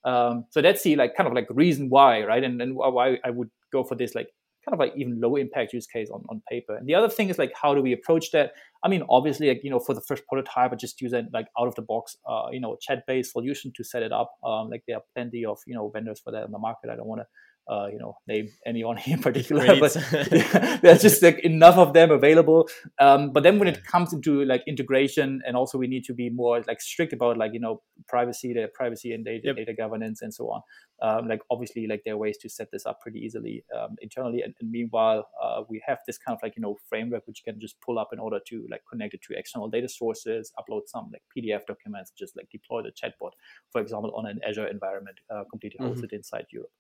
um, so that's the like kind of like reason why, right? And and why I would go for this like kind of like even low impact use case on, on paper. And the other thing is like how do we approach that? I mean, obviously, like you know, for the first prototype, I just use a like out of the box, uh, you know, chat based solution to set it up. Um, like there are plenty of you know vendors for that in the market. I don't want to uh, you know name anyone in particular but there's just like enough of them available. Um, but then when it comes into like integration and also we need to be more like strict about like you know privacy the privacy and data, yep. data governance and so on um, like obviously like there are ways to set this up pretty easily um, internally. And, and meanwhile uh, we have this kind of like you know framework which you can just pull up in order to like connect it to external data sources upload some like pdf documents just like deploy the chatbot for example on an azure environment uh, completely hosted mm-hmm. inside europe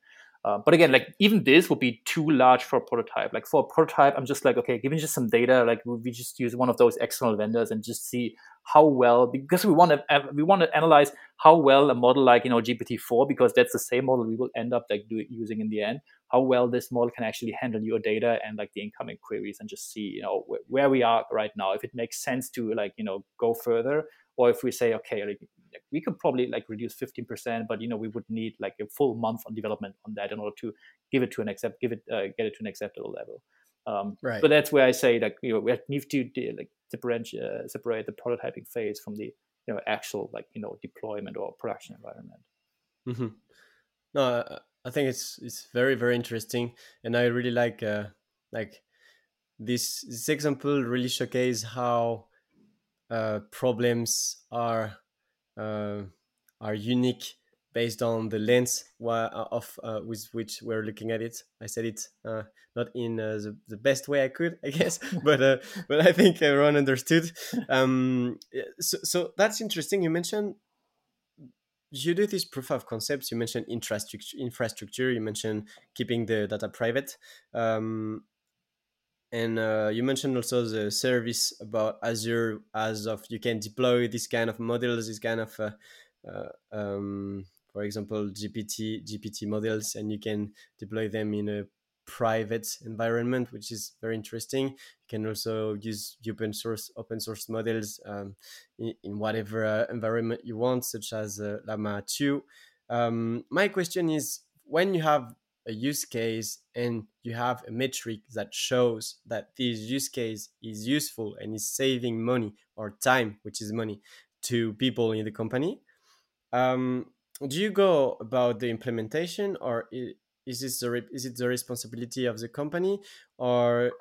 uh, but again, like even this would be too large for a prototype. Like for a prototype, I'm just like, okay, give me just some data. Like we just use one of those external vendors and just see how well because we want to we want to analyze how well a model like you know GPT-4 because that's the same model we will end up like do, using in the end. How well this model can actually handle your data and like the incoming queries and just see you know wh- where we are right now. If it makes sense to like you know go further or if we say okay like, we could probably like reduce 15% but you know we would need like a full month on development on that in order to give it to an accept give it uh, get it to an acceptable level um, right. but that's where i say that you know we need to like differentiate uh, separate the prototyping phase from the you know actual like you know deployment or production environment mm-hmm. no i think it's it's very very interesting and i really like uh like this this example really showcase how uh, problems are uh, are unique based on the lens of uh, with which we're looking at it. I said it uh, not in uh, the, the best way I could, I guess, but uh, but I think everyone understood. Um, so, so that's interesting. You mentioned you do this proof of concepts. You mentioned infrastructure. Infrastructure. You mentioned keeping the data private. Um, and uh, you mentioned also the service about Azure as of you can deploy this kind of models, this kind of, uh, uh, um, for example, GPT GPT models, and you can deploy them in a private environment, which is very interesting. You can also use open source open source models um, in, in, whatever uh, environment you want, such as uh, Llama 2. Um, my question is when you have a use case and you have a metric that shows that this use case is useful and is saving money or time, which is money, to people in the company, um, do you go about the implementation or is this the is it the responsibility of the company? Or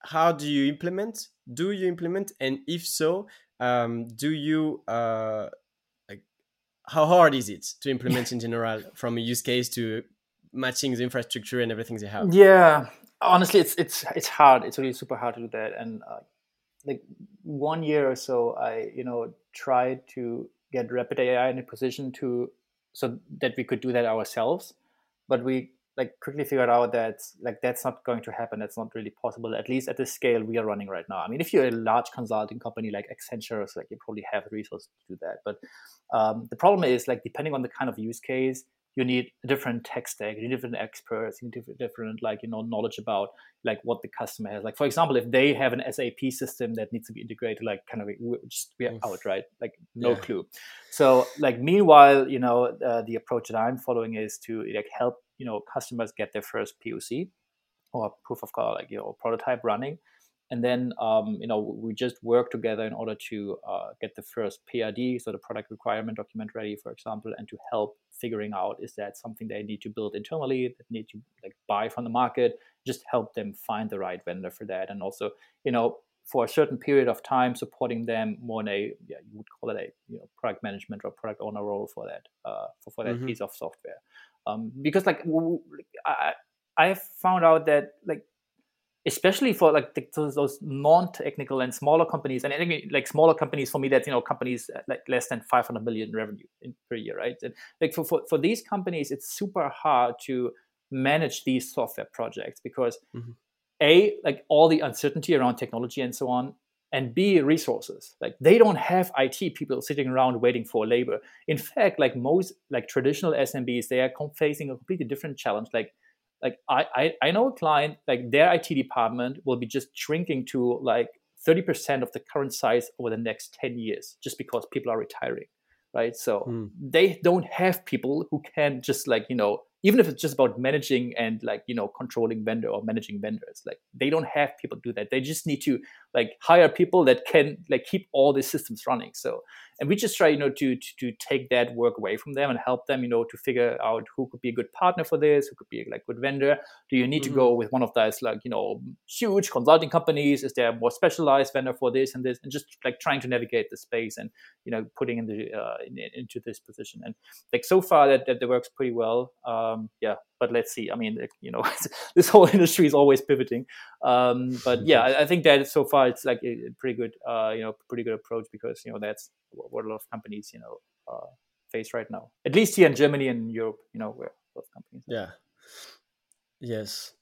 how do you implement? Do you implement? And if so um, do you uh, how hard is it to implement in general from a use case to matching the infrastructure and everything they have. Yeah honestly it's it's it's hard. It's really super hard to do that. And uh, like one year or so i you know tried to get rapid ai in a position to so that we could do that ourselves. But we like quickly figured out that like that's not going to happen. That's not really possible at least at the scale we are running right now. I mean if you're a large consulting company like accenture so like you probably have the resources to do that. But um, the problem is like depending on the kind of use case you need a different tech stack you need different experts you need different, like you know knowledge about like what the customer has. Like for example if they have an sap system that needs to be integrated like kind of just be out right? Like no yeah. clue. So like meanwhile you know uh, the approach that i'm following is to like help you know customers get their first POC or proof of call, like you know prototype running, and then um, you know we just work together in order to uh, get the first PRD, so the product requirement document ready, for example, and to help figuring out is that something they need to build internally, that need to like buy from the market, just help them find the right vendor for that, and also you know for a certain period of time supporting them more in a yeah you would call it a you know product management or product owner role for that uh, for, for that mm-hmm. piece of software um, because like I I found out that like especially for like the, those, those, non-technical and smaller companies. And like smaller companies for me that's you know companies uh, like less than 500 million revenue in, per year right? And like for, for, for these companies it's super hard to manage these software projects because mm-hmm. a like all the uncertainty around technology and so on and b resources. Like they don't have it people sitting around waiting for labor. In fact like most like traditional smbs they are facing a completely different challenge. Like like I, I i know a client like their it department will be just shrinking to like 30% of the current size over the next 10 years just because people are retiring right? So mm. they don't have people who can just like you know even if it's just about managing and like you know controlling vendor or managing vendors like they don't have people do that. They just need to like hire people that can like keep all these systems running. So and we just try you know to, to, to take that work away from them and help them you know to figure out who could be a good partner for this who could be like good vendor. Do you need mm-hmm. to go with one of those like you know huge consulting companies? Is there a more specialized vendor for this and this? And just like trying to navigate the space and you know putting in the uh, in, into this position. And like so far that, that, that works pretty well. Um yeah but let's see. I mean you know this whole industry is always pivoting. Um but yeah I, I think that so far it's like a pretty good uh you know pretty good approach because you know that's what a lot of companies you know uh, face right now at least here in germany and europe you know where a lot of companies yeah. Yes.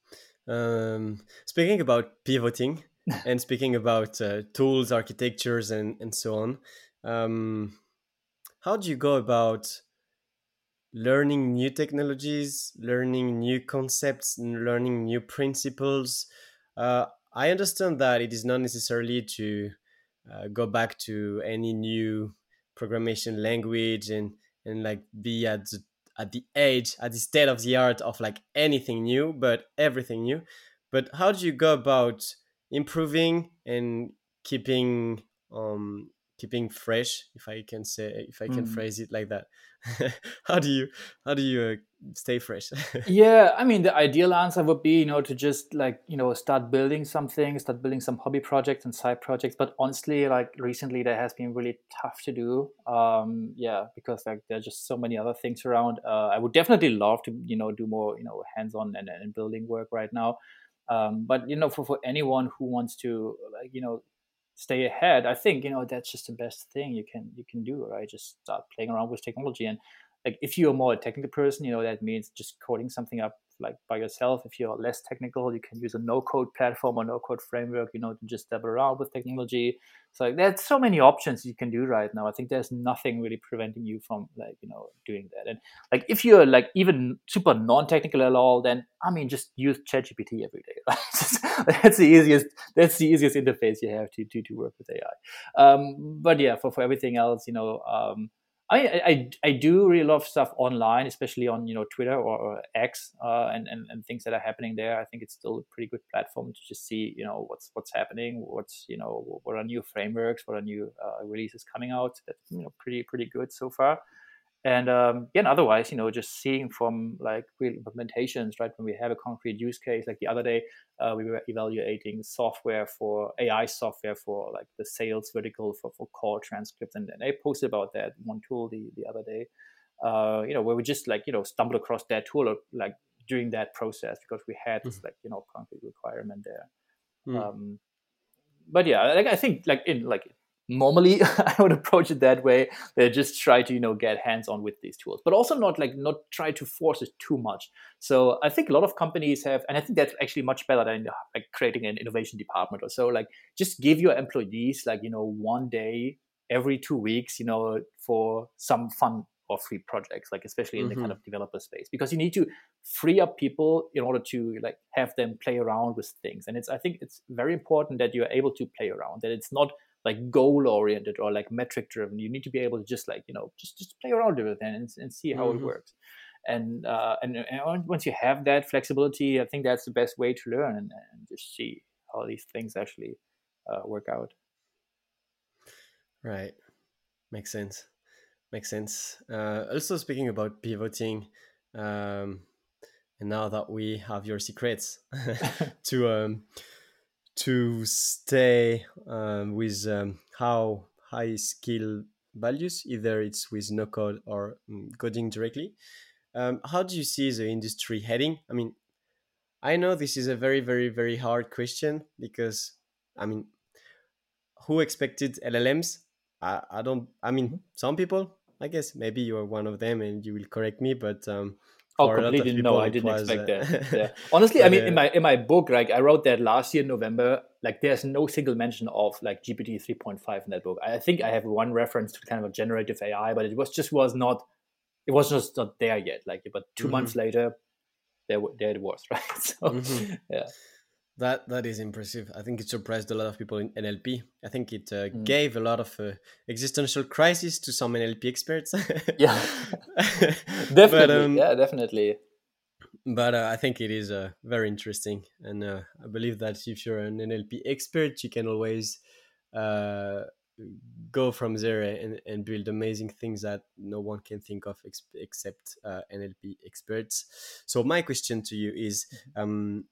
Um, speaking about pivoting and speaking about uh, tools architectures and, and so on um, how do you go about learning new technologies learning new concepts learning new principles. Uh, i understand that it is not necessarily to uh, go back to any new programmation language and and like be at the, at the edge at the state of the art of like anything new but everything new. But how do you go about improving and keeping um keeping fresh if i can say if i can mm. phrase it like that. How do you how do you uh, stay fresh? Yeah i mean the ideal answer would be you know to just like you know start building something start building some hobby projects and side projects. But honestly like recently that has been really tough to do. Um yeah because like there's just so many other things around. Uh, i would definitely love to you know do more you know hands-on and, and building work right now. Um, but you know for, for anyone who wants to like you know stay ahead i think you know that's just the best thing you can you can do right? Just start playing around with technology. And like if you're more a technical person you know that means just coding something up like by yourself. If you're less technical you can use a no code platform or no code framework you know to just dabble around with technology. So there's so many options you can do right now. I think there's nothing really preventing you from like you know doing that. And like if you're like even super non-technical at all then i mean just use ChatGPT every day. That's the easiest that's the easiest interface you have to to, to work with ai um, but yeah for, for everything else you know um, I, I, I do really love stuff online, especially on you know Twitter or, or X uh, and, and and things that are happening there. I think it's still a pretty good platform to just see you know what's what's happening, what's you know what are new frameworks, what are new uh, releases coming out. That's you know pretty pretty good so far and um, yeah, and otherwise, you know, just seeing from like real implementations, right? When we have a concrete use case, like the other day, uh, we were evaluating software for AI software for like the sales vertical for, for call transcripts, and, and I posted about that one tool the the other day, uh, you know, where we just like you know stumbled across that tool or, like during that process because we had this mm. like you know concrete requirement there. Mm. Um, but yeah, like I think like in like normally i would approach it that way they just try to you know get hands on with these tools but also not like not try to force it too much so i think a lot of companies have and i think that's actually much better than like creating an innovation department or so like just give your employees like you know one day every two weeks you know for some fun or free projects like especially in mm-hmm. the kind mm-hmm. of developer space because you need to free up people in order to like have them play around with things and it's i think it's very important that you're able to play around that it's not like goal oriented or like metric driven you need to be able to just like you know just just play around with it and, and see how mm-hmm. it works. And, uh, and and once you have that flexibility i think that's the best way to learn and, and just see how these things actually uh, work out. Right. Makes sense. Makes sense. Uh, also speaking about pivoting um, and now that we have your secrets to um, to stay um, with um, how high skill values, either it's with no code or um, coding directly. Um, how do you see the industry heading? I mean, I know this is a very, very, very hard question because, I mean, who expected LLMs? I, I don't, I mean, mm-hmm. some people, I guess, maybe you are one of them and you will correct me, but um, Oh, completely no! I didn't expect uh, that. Yeah. Honestly, I mean, in my in my book, like I wrote that last year in November. Like, there's no single mention of like GPT 3.5 in that book. I think I have one reference to kind of a generative AI, but it was just was not. It was just not there yet. Like, but 2 mm-hmm. months later, there there it was, right? So, mm-hmm. yeah. That that is impressive. I think it surprised a lot of people in NLP. I think it uh, mm. gave a lot of uh, existential crisis to some NLP experts. yeah, definitely. But, um, yeah, definitely. But uh, I think it is uh, very interesting, and uh, I believe that if you're an NLP expert, you can always uh, go from there and, and build amazing things that no one can think of ex- except NLP experts. So my question to you is. Mm-hmm. Um,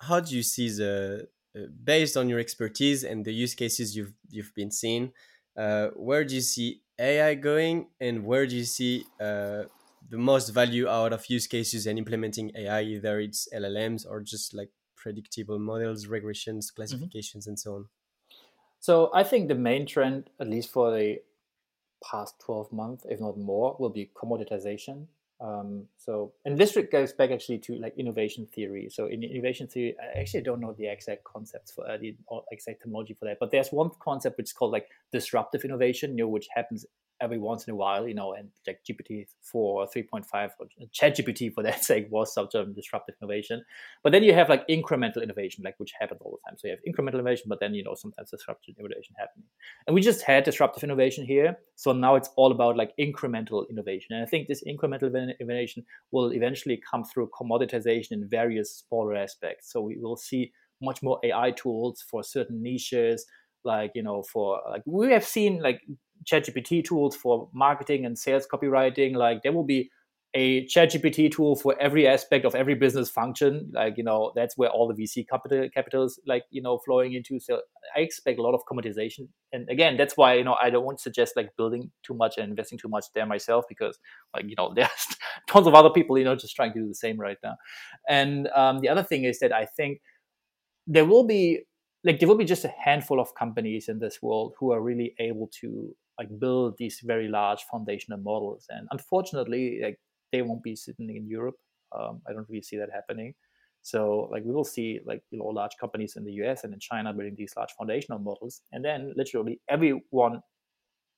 how do you see the uh, based on your expertise and the use cases you've you've been seeing uh, where do you see ai going and where do you see uh, the most value out of use cases and implementing ai either it's llms or just like predictable models regressions mm-hmm. classifications mm-hmm. and so on so i think the main trend at least for the past 12 months if not more will be commoditization um, so, and this goes back actually to like innovation theory. So, in innovation theory, I actually don't know the exact concepts for uh, the exact terminology for that, but there's one concept which is called like disruptive innovation, you know, which happens every once in a while, you know, and like GPT 4 or 3.5 or ChatGPT for that sake was such a disruptive innovation. But then you have like incremental innovation, like which happens all the time. So you have incremental innovation, but then, you know, sometimes disruptive innovation happening. And we just had disruptive innovation here. So now it's all about like incremental innovation. And I think this incremental innovation will eventually come through commoditization in various smaller aspects. So we will see much more AI tools for certain niches, like you know for like we have seen like ChatGPT tools for marketing and sales copywriting. Like there will be a ChatGPT tool for every aspect of every business function. Like you know that's where all the VC capital capitals like you know flowing into. So I expect a lot of commoditization. And again, that's why you know I don't want to suggest like building too much and investing too much there myself because like you know there's tons of other people you know just trying to do the same right now. And um, the other thing is that I think there will be like there will be just a handful of companies in this world who are really able to like build these very large foundational models. And unfortunately, like they won't be sitting in Europe. Um, I don't really see that happening. So like we will see like you know large companies in the US and in China building these large foundational models, and then literally everyone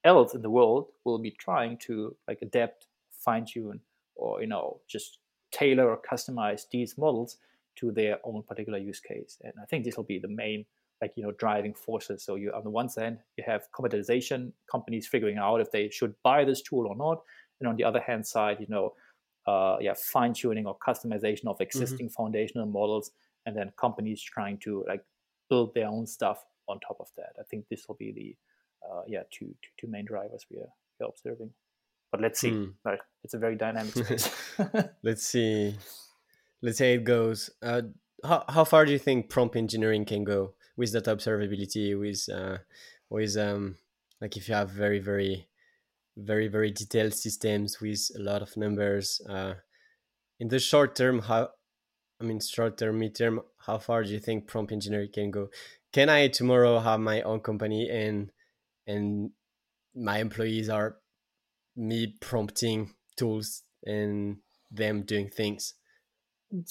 else in the world will be trying to like adapt, fine tune, or you know just tailor or customize these models to their own particular use case. And I think this will be the main like you know driving forces. So you on the one hand you have commoditization, companies figuring out if they should buy this tool or not, and on the other hand side, you know, uh, yeah, fine tuning or customization of mm-hmm. existing mm-hmm. foundational models, and then companies trying to like build their own stuff on top of that. I think this will be the uh, yeah two, two, two main drivers we are, we are observing. But let's see. Mm. Right, it's a very dynamic space. let's see. Let's say it goes. Uh, how how far do you think prompt engineering can go with data observability? With uh, with um, like if you have very very very very detailed systems with a lot of numbers. Uh, in the short term, how I mean short term, mid term, how far do you think prompt engineering can go? Can I tomorrow have my own company and and my employees are me prompting tools and them doing things.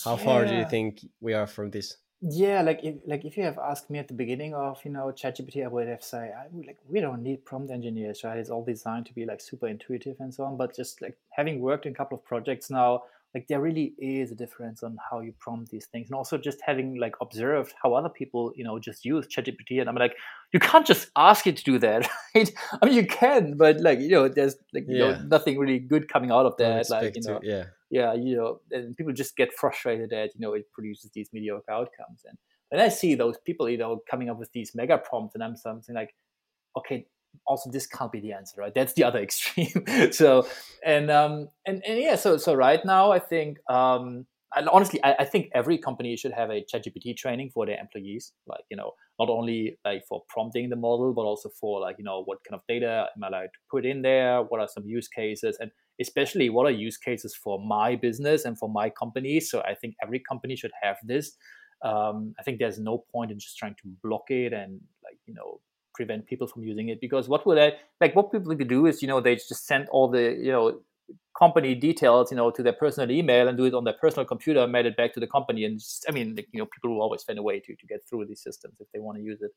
How yeah. far do you think we are from this? Yeah, like if like if you have asked me at the beginning of you know ChatGPT, I would have said I would like we don't need prompt engineers, right? It's all designed to be like super intuitive and so on. But just like having worked in a couple of projects now, like there really is a difference on how you prompt these things and also just having like observed how other people you know just use ChatGPT and I'm like you can't just ask it to do that right I mean you can but like you know there's like you yeah. know nothing really good coming out of that like you know yeah yeah you know and people just get frustrated that you know it produces these mediocre outcomes and when I see those people you know coming up with these mega prompts and I'm something like okay also this can't be the answer right? That's the other extreme. So and um and, and yeah so so right now i think um and honestly I, I think every company should have a ChatGPT training for their employees. Like you know not only like for prompting the model but also for like you know what kind of data am i allowed to put in there? What are some use cases? And especially what are use cases for my business and for my company? So i think every company should have this. Um, i think there's no point in just trying to block it and like you know prevent people from using it because what would I like what people do is you know they just send all the you know company details you know to their personal email and do it on their personal computer and mail it back to the company and just, i mean you know people will always find a way to, to get through these systems if they want to use it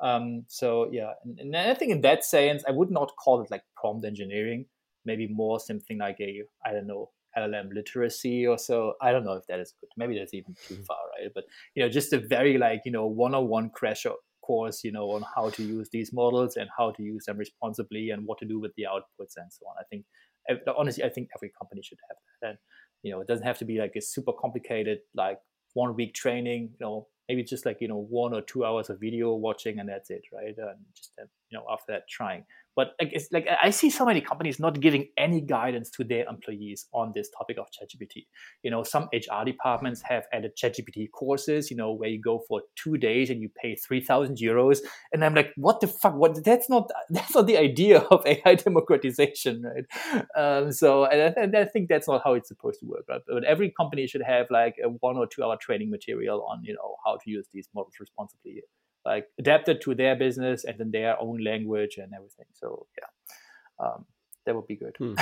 um, so yeah and, and i think in that sense i would not call it like prompt engineering maybe more something like a i don't know LLM literacy or so. I don't know if that is good. Maybe that's even too mm-hmm. far, right? But you know, just a very like you know one-on-one crash course, you know, on how to use these models and how to use them responsibly and what to do with the outputs and so on. I think, eh, honestly, I think every company should have that. And, you know, it doesn't have to be like a super complicated, like one week training, you know, maybe just like, you know, one or two hours of video watching and that's it, right? And just, eh, you know, after that, trying but like it's like I see so many companies not giving any guidance to their employees on this topic of ChatGPT. You know, some HR departments have added ChatGPT courses. You know, where you go for two days and you pay three thousand euros. And I'm like, what the fuck? What? That's not that's not the idea of AI democratization, right? Um, so, and I, and I, think that's not how it's supposed to work, right? But every company should have like a one or two hour training material on you know how to use these models responsibly like adapted to their business and in their own language and everything. So yeah, um, that would be good. Hmm.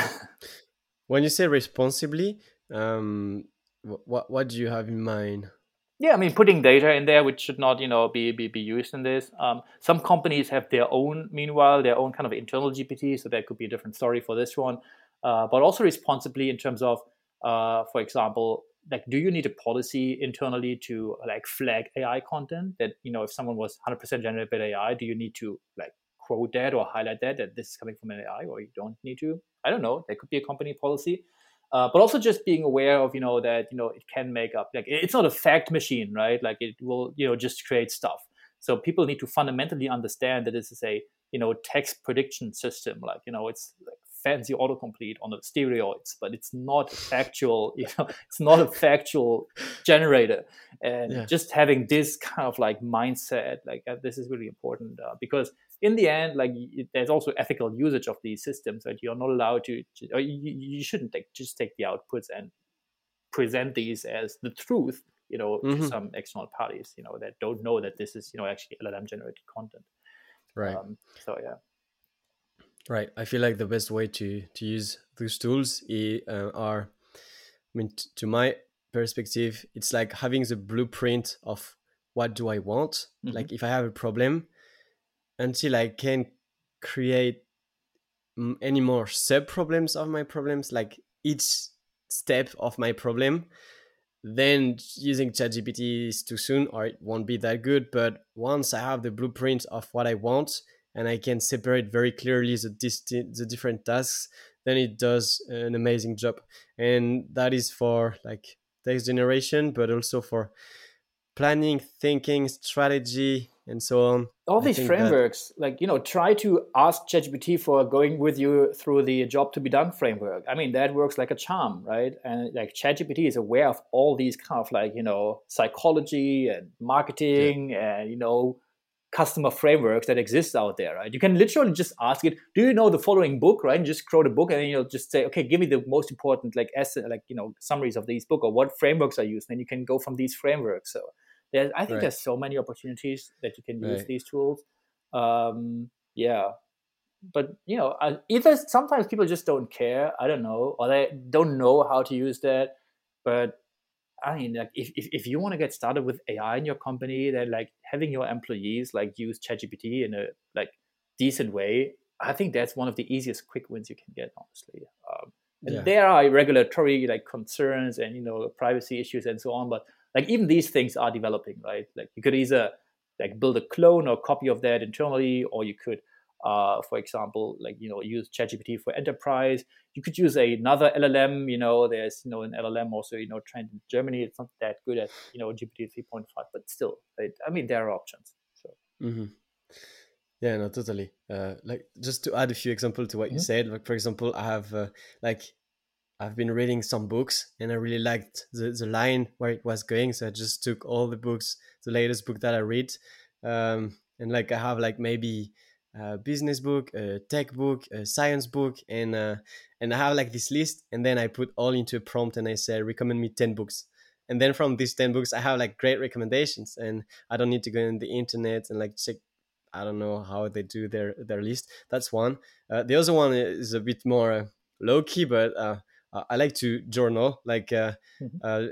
when you say responsibly, um, what what do you have in mind? Yeah, I mean putting data in there which should not you know be be, be used in this. Um, some companies have their own, meanwhile, their own kind of internal GPT, so that could be a different story for this one. Uh, but also responsibly in terms of, uh, for example, like do you need a policy internally to like flag ai content? That you know if someone was 100% generated by ai do you need to like quote that or highlight that that this is coming from an ai or you don't need to? I don't know. That could be a company policy. Uh, but also just being aware of you know that you know it can make up like it's not a fact machine right? Like it will you know just create stuff. So people need to fundamentally understand that this is a you know text prediction system. Like you know it's like fancy autocomplete on the steroids, but it's not factual. You know, it's not a factual generator. And yeah. just having this kind of like mindset, like uh, this is really important uh, because in the end, like it, there's also ethical usage of these systems that you're not allowed to, to or you, you shouldn't take, just take the outputs and present these as the truth you know mm-hmm. to some external parties you know that don't know that this is you know actually llm generated content right um, so yeah Right. I feel like the best way to to use those tools uh, are, I mean, to my perspective, it's like having the blueprint of what do I want. Mm-hmm. Like if I have a problem, until I can create any more sub problems of my problems, like each step of my problem, then using ChatGPT is too soon or it won't be that good. But once I have the blueprint of what I want and I can separate very clearly the, disti- the different tasks, then it does an amazing job. And that is for like text generation, but also for planning, thinking, strategy, and so on. All these frameworks, that... like you know, try to ask ChatGPT for going with you through the job to be done framework. I mean, that works like a charm, right? And like ChatGPT is aware of all these kind of like you know psychology and marketing yeah. and you know customer frameworks that exist out there, right? You can literally just ask it, "Do you know the following book?" Right, and just quote the book, and then you'll just say, "Okay, give me the most important like essay, like you know summaries of these book or what frameworks are used." Then you can go from these frameworks. So there's, I think right. there's so many opportunities that you can use right. these tools. Um, yeah, but you know, either sometimes people just don't care. I don't know, or they don't know how to use that. But I mean, like if, if, if you want to get started with AI in your company, then like having your employees like use ChatGPT in a like decent way, I think that's one of the easiest quick wins you can get, honestly. Um, and yeah. there are regulatory like concerns and you know privacy issues and so on, but like even these things are developing, right? Like you could either like build a clone or copy of that internally, or you could uh, for example, like you know, use ChatGPT for enterprise. You could use another LLM. You know, there's you know an LLM also you know trained in Germany. It's not that good at you know GPT three point five, but still, it, I mean, there are options. So. Mm-hmm. Yeah, no, totally. Uh, like just to add a few examples to what mm-hmm. you said. Like for example, I have uh, like I've been reading some books and I really liked the, the line where it was going. So I just took all the books, the latest book that I read. Um, and like I have like maybe a business book, a tech book, a science book, and uh, and I have like this list, and then I put all into a prompt, and I say recommend me ten books, and then from these ten books, I have like great recommendations, and I don't need to go on the internet and like check. I don't know how they do their their list. That's one. Uh, the other one is a bit more uh, low key, but uh, I like to journal. Like uh, mm-hmm.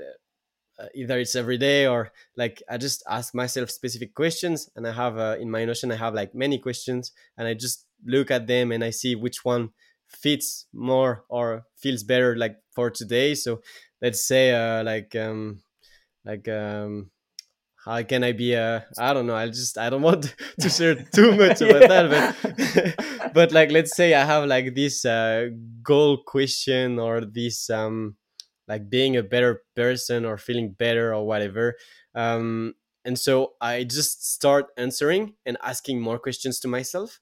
Uh, uh, either it's every day or like i just ask myself specific questions and i have uh, in my notion i have like many questions and i just look at them and i see which one fits more or feels better like for today so let's say uh like um like um how can I be a I don't know I just I don't want to share too much about yeah. that but but like let's say I have like this uh, goal question or this um like being a better person or feeling better or whatever. Um, and so I just start answering and asking more questions to myself.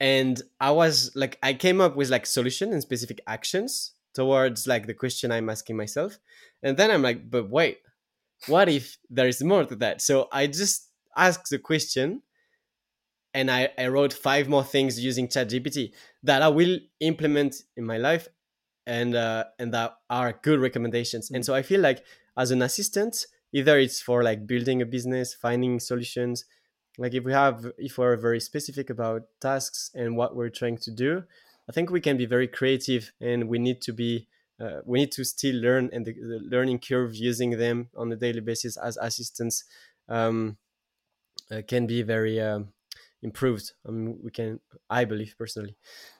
And I was like, I came up with like solution and specific actions towards like the question I'm asking myself. And then I'm like, but wait, what if there is more to that? So I just asked the question and I, I wrote five more things using ChatGPT that I will implement in my life and uh, and that are good recommendations. Mm-hmm. And so I feel like as an assistant, either it's for like building a business, finding solutions. Like if we have if we're very specific about tasks and what we're trying to do, I think we can be very creative, and we need to be uh, we need to still learn and the, the, learning curve using them on a daily basis as assistants um, uh, can be very um, improved. I mean, we can. I believe personally.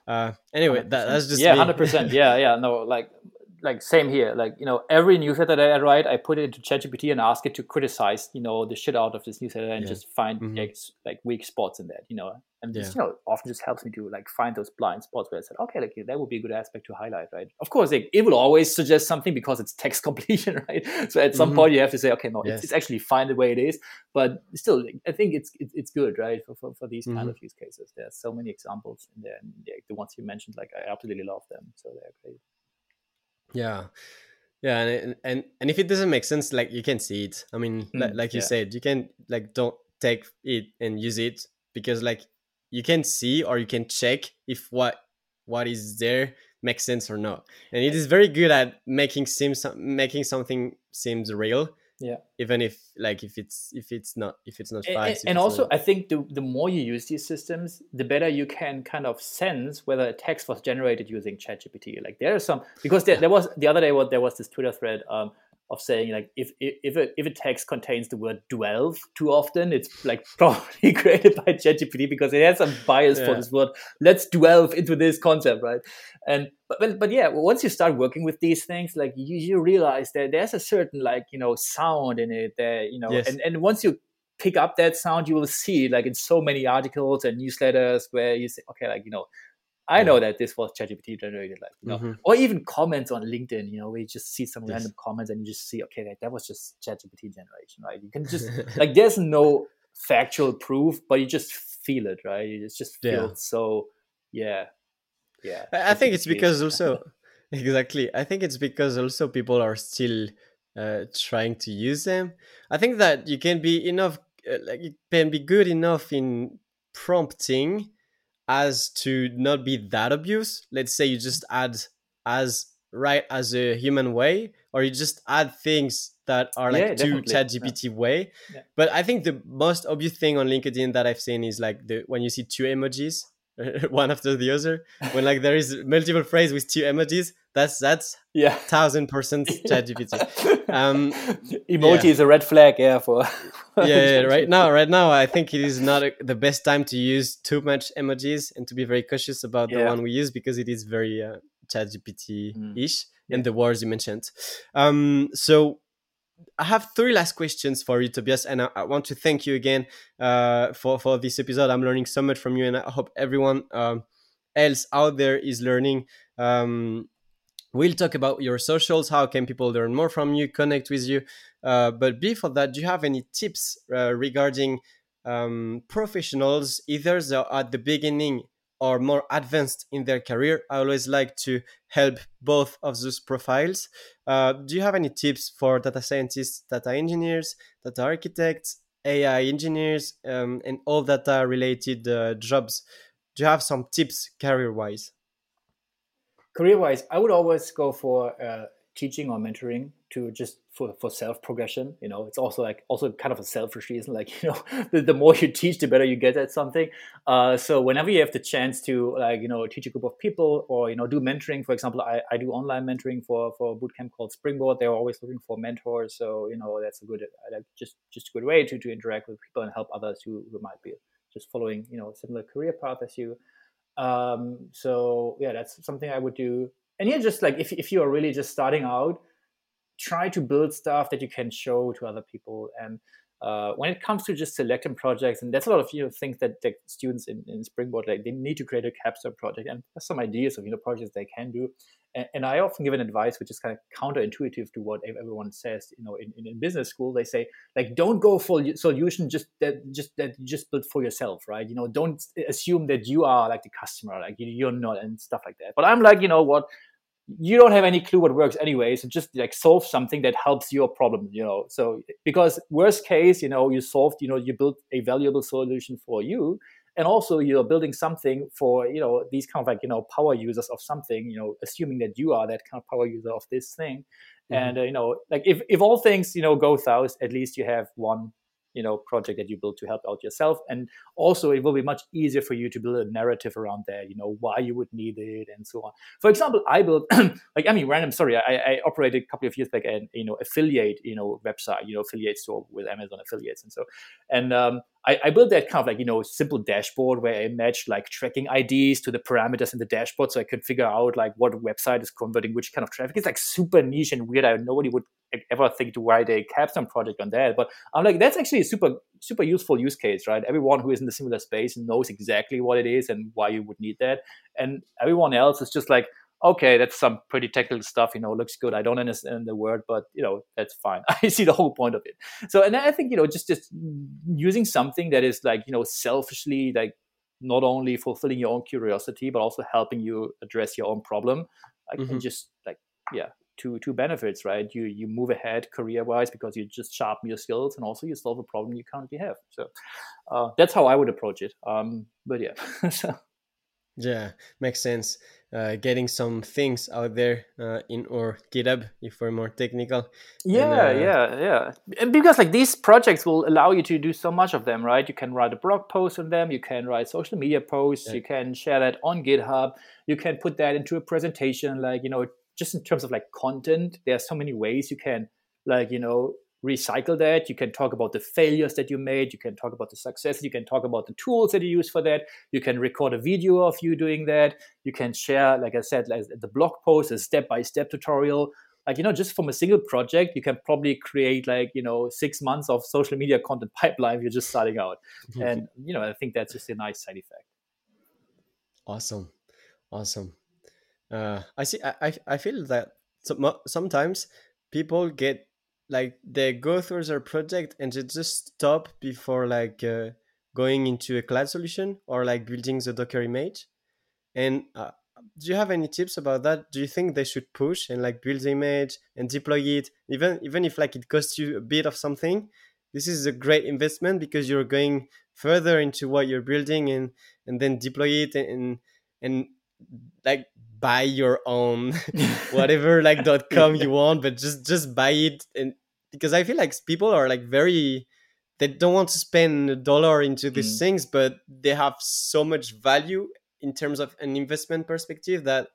Uh, anyway, that, that's just yeah, hundred percent. Yeah, yeah. No, like like same here. Like you know, every newsletter that I write, I put it into ChatGPT and ask it to criticize you know the shit out of this newsletter and yeah. just find mm-hmm. like, like weak spots in that. You know, and yeah. just you know often just helps me to like find those blind spots where I said, okay, like that would be a good aspect to highlight, right? Of course, like, it will always suggest something because it's text completion, right? So at some mm-hmm. point you have to say, okay, no, yes. it's, it's, actually fine the way it is, but still, I think it's it's good, right, for for, for these mm-hmm. kind of use cases. There are so many examples in there, and the ones you mentioned, like I absolutely love them, so they're great. Yeah. Yeah, and and and if it doesn't make sense, like you can see it. I mean, mm, like you yeah. said, you can like don't take it and use it because like you can see or you can check if what what is there makes sense or not. And it is very good at making seems making something seems real yeah. Even if like if it's if it's not if it's not fast and, and also not... i think the, the more you use these systems the better you can kind of sense whether a text was generated using chatgpt. Like there are some because there, there was the other day what there was this twitter thread um, of saying like if if a, if a text contains the word delve too often, it's like probably created by ChatGPT because it has some bias yeah. for this word. Let's delve into this concept, right? And but, but but yeah, once you start working with these things, like you, you realize that there's a certain like you know sound in it that you know, yes. and and once you pick up that sound, you will see like in so many articles and newsletters where you say, okay, like you know, I know that this was ChatGPT generated, like you know, mm-hmm. or even comments on LinkedIn. You know, where you just see some yes. random comments and you just see, okay, that, that was just ChatGPT generation, right? You can just like there's no factual proof, but you just feel it, right? You just feel yeah. so, yeah, yeah. I, I think it's because also exactly. I think it's because also people are still uh, trying to use them. I think that you can be enough, uh, like it can be good enough in prompting as to not be that obvious. Let's say you just add as right as a human way, or you just add things that are like yeah, to ChatGPT yeah. way. Yeah. But I think the most obvious thing on LinkedIn that I've seen is like the when you see two emojis, one after the other, when like there is multiple phrase with two emojis, that's that's yeah thousand percent ChatGPT. Um, Emoji yeah. is a red flag, yeah. For yeah, yeah, right now, right now, I think it is not a, the best time to use too much emojis and to be very cautious about yeah. the one we use because it is very uh, ChatGPT ish mm. and the words you mentioned. Um, so I have three last questions for you, Tobias, and I, I want to thank you again uh, for for this episode. I'm learning so much from you, and I hope everyone um, else out there is learning. Um, we'll talk about your socials how can people learn more from you connect with you. Uh, but before that do you have any tips uh, regarding um, professionals either at the beginning or more advanced in their career? I always like to help both of those profiles. Uh, do you have any tips for data scientists data engineers data architects ai engineers um, and all data related uh, jobs? Do you have some tips career wise career wise, I would always go for uh, teaching or mentoring to just for, for self progression. You know, it's also like also kind of a selfish reason. Like you know, the, the more you teach, the better you get at something. Uh, so whenever you have the chance to like you know teach a group of people or you know do mentoring, for example, I, I do online mentoring for for a bootcamp called Springboard. They're always looking for mentors. So you know that's a good like just just a good way to to interact with people and help others who, who might be just following you know similar career path as you. Um, so yeah, that's something I would do. And yeah, just like if if you are really just starting out, try to build stuff that you can show to other people. And uh, when it comes to just selecting projects, and that's a lot of you know things that, that students in, in Springboard like they need to create a capstone project and some ideas of you know projects they can do and, and, I often give an advice which is kind of counterintuitive to what everyone says. You know, in, in, business school they say like don't go for solution just that just that you just build for yourself, right? You know, don't assume that you are like the customer, like you're not, and stuff like that. But I'm like, you know what? You don't have any clue what works anyway so just like solve something that helps your problem you know so because worst case you know you solved you know you built a valuable solution for you and also you're building something for you know these kind of like you know power users of something you know assuming that you are that kind of power user of this thing mm-hmm. and uh, you know like if, if all things you know go south at least you have one you know project that you build to help out yourself. And also it will be much easier for you to build a narrative around there you know why you would need it and so on. For example i built like i mean random sorry I, I operated a couple of years back and you know affiliate you know website you know affiliate store with amazon affiliates and so. And um, I, I, built that kind of like you know simple dashboard where I matched like tracking IDs to the parameters in the dashboard, so I could figure out like what website is converting which kind of traffic. It's like super niche and weird. I nobody would ever think to write a capstone project on that, but I'm like that's actually a super super useful use case, right? Everyone who is in the similar space knows exactly what it is and why you would need that, and everyone else is just like okay, that's some pretty technical stuff, you know, looks good. I don't understand the word, but you know, that's fine. I see the whole point of it. So, and I think, you know, just, just using something that is like, you know, selfishly like not only fulfilling your own curiosity, but also helping you address your own problem. Like mm-hmm. just like, yeah, two, two benefits, right? You, you move ahead career wise because you just sharpen your skills and also you solve a problem you currently have. So, uh, that's how I would approach it. Um, but yeah. so. Yeah, makes sense uh, getting some things out there uh, in our GitHub if we're more technical. Yeah, and, uh, yeah, yeah. And because like these projects will allow you to do so much of them, right? You can write a blog post on them, you can write social media posts, yeah. you can share that on GitHub, you can put that into a presentation, like you know, just in terms of like content. There are so many ways you can like you know recycle that. You can talk about the failures that you made. You can talk about the success. you can talk about the tools that you use for that. You can record a video of you doing that. You can share like i said like the blog post a step-by-step tutorial. Like you know just from a single project you can probably create like you know six months of social media content pipeline if you're just starting out. And you know i think that's just a nice side effect. Awesome. Awesome. Uh, i see I, I feel that sometimes people get like they go through their project and they just stop before like uh, going into a cloud solution or like building the docker image. And uh, do you have any tips about that? Do you think they should push and like build the image and deploy it even even if like it costs you a bit of something? This is a great investment because you're going further into what you're building and and then deploy it and and like buy your own whatever like dot com you want but just just buy it and because i feel like people are like very they don't want to spend a dollar into these mm. things but they have so much value in terms of an investment perspective that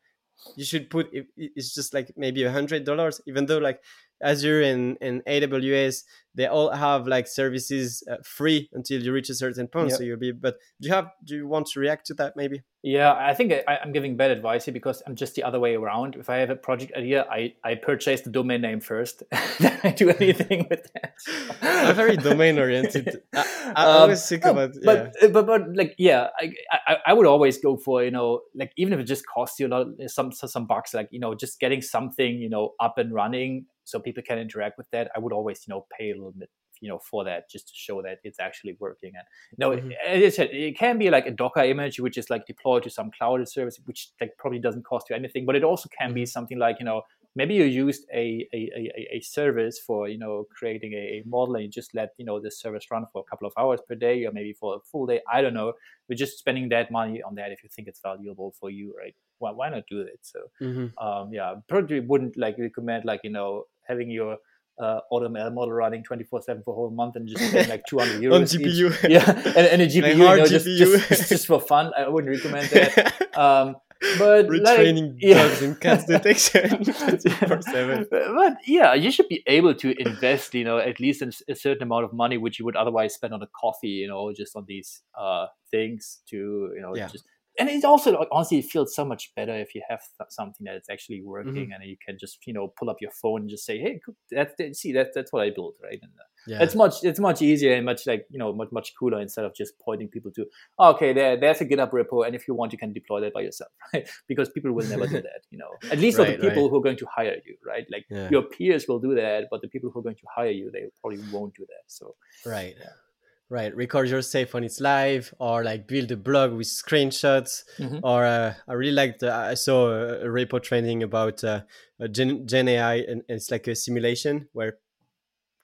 you should put it's just like maybe a hundred dollars even though like azure and, and aws they all have like services uh, free until you reach a certain point yep. so you'll be but do you have do you want to react to that maybe? Yeah i think I, am giving bad advice here because i'm just the other way around. If i have a project idea i i purchase the domain name first. Then i do anything with that i'm very domain oriented. I, I um, always think about but, yeah. but but like yeah I, I, I would always go for you know like even if it just costs you a lot some some bucks like you know just getting something you know up and running so people can interact with that i would always you know pay a little bit you know for that just to show that it's actually working and you know mm-hmm. as I said it can be like a docker image which is like deployed to some cloud service which like probably doesn't cost you anything but it also can mm-hmm. be something like you know maybe you used a, a, a, a service for you know creating a, model and you just let you know the service run for a couple of hours per day or maybe for a full day i don't know we're just spending that money on that if you think it's valuable for you right why, why not do it so mm-hmm. um, yeah probably wouldn't like recommend like you know having your uh, AutoML model running 24 7 for a whole month and just paying like 200 euros. On GPU. Each. Yeah, and, and a GPU, you know, just, GPU. Just, just, for fun. I wouldn't recommend that. Um, but retraining like, yeah. bugs in cat detection 24 7. But yeah, you should be able to invest, you know, at least a certain amount of money, which you would otherwise spend on a coffee, you know, just on these uh, things to, you know, yeah. just and it also like, honestly it feels so much better if you have something that is actually working mm-hmm. and you can just you know pull up your phone and just say hey that's that, see that that's what i built right and uh, yeah. it's much it's much easier and much like you know much much cooler instead of just pointing people to oh, okay there there's a github repo and if you want you can deploy that by yourself right because people will never do that you know at least right, for the people right. who are going to hire you right like yeah. your peers will do that but the people who are going to hire you they probably won't do that so right yeah right record yourself when it's live or like build a blog with screenshots mm-hmm. or uh, i really liked uh, i saw a, a, repo training about uh, gen, gen ai and, and, it's like a simulation where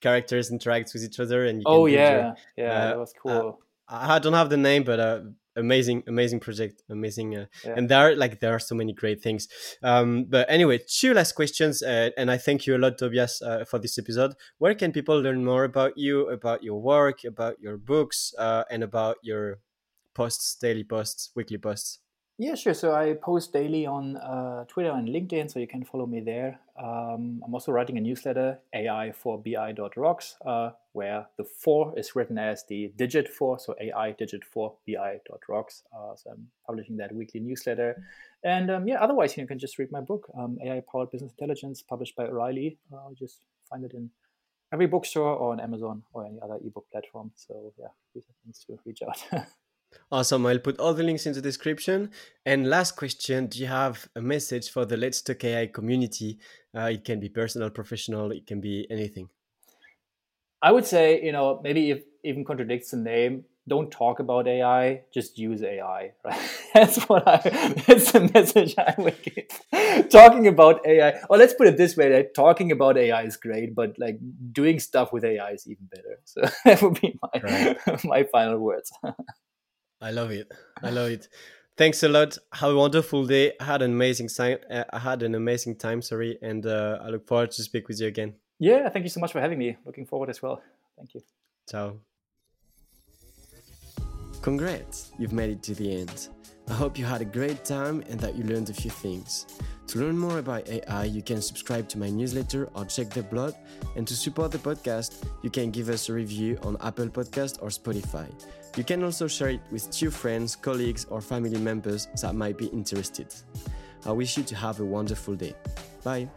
characters interact with each other and you oh yeah yeah uh, that was uh, cool i don't have the name but uh, amazing amazing project amazing uh, yeah. and there are like there are so many great things. Um but anyway two last questions uh, and i thank you a lot tobias uh, for this episode. Where can people learn more about you about your work about your books uh, and about your posts daily posts weekly posts yeah, sure. So I post daily on uh, Twitter and LinkedIn, so you can follow me there. Um, I'm also writing a newsletter, AI for BI.rocks, uh, where the four is written as the digit four, so AI digit four BI.rocks. Uh, so I'm publishing that weekly newsletter. And um, yeah, otherwise, you can just read my book, um, AI Powered Business Intelligence, published by O'Reilly. Uh, just find it in every bookstore or on Amazon or any other ebook platform. So yeah, these are things to reach out. Awesome. I'll put all the links in the description. And last question Do you have a message for the Let's Talk AI community? Uh, it can be personal, professional, it can be anything. I would say, you know, maybe if even contradicts the name, don't talk about AI, just use AI, right? That's what I, that's the message I would give. talking about AI, or let's put it this way, like, talking about AI is great, but like doing stuff with AI is even better. So that would be my, right. my final words. I love it. I love it. Thanks a lot. Have a wonderful day. I had an amazing time. Uh, I had an amazing time. Sorry, and uh, I look forward to speak with you again. Yeah, thank you so much for having me. Looking forward as well. Thank you. Ciao. Congrats, you've made it to the end. I hope you had a great time and that you learned a few things. To learn more about AI, you can subscribe to my newsletter or check the blog. And to support the podcast, you can give us a review on Apple Podcast or Spotify. You can also share it with two friends, colleagues, or family members that might be interested. I wish you to have a wonderful day. Bye.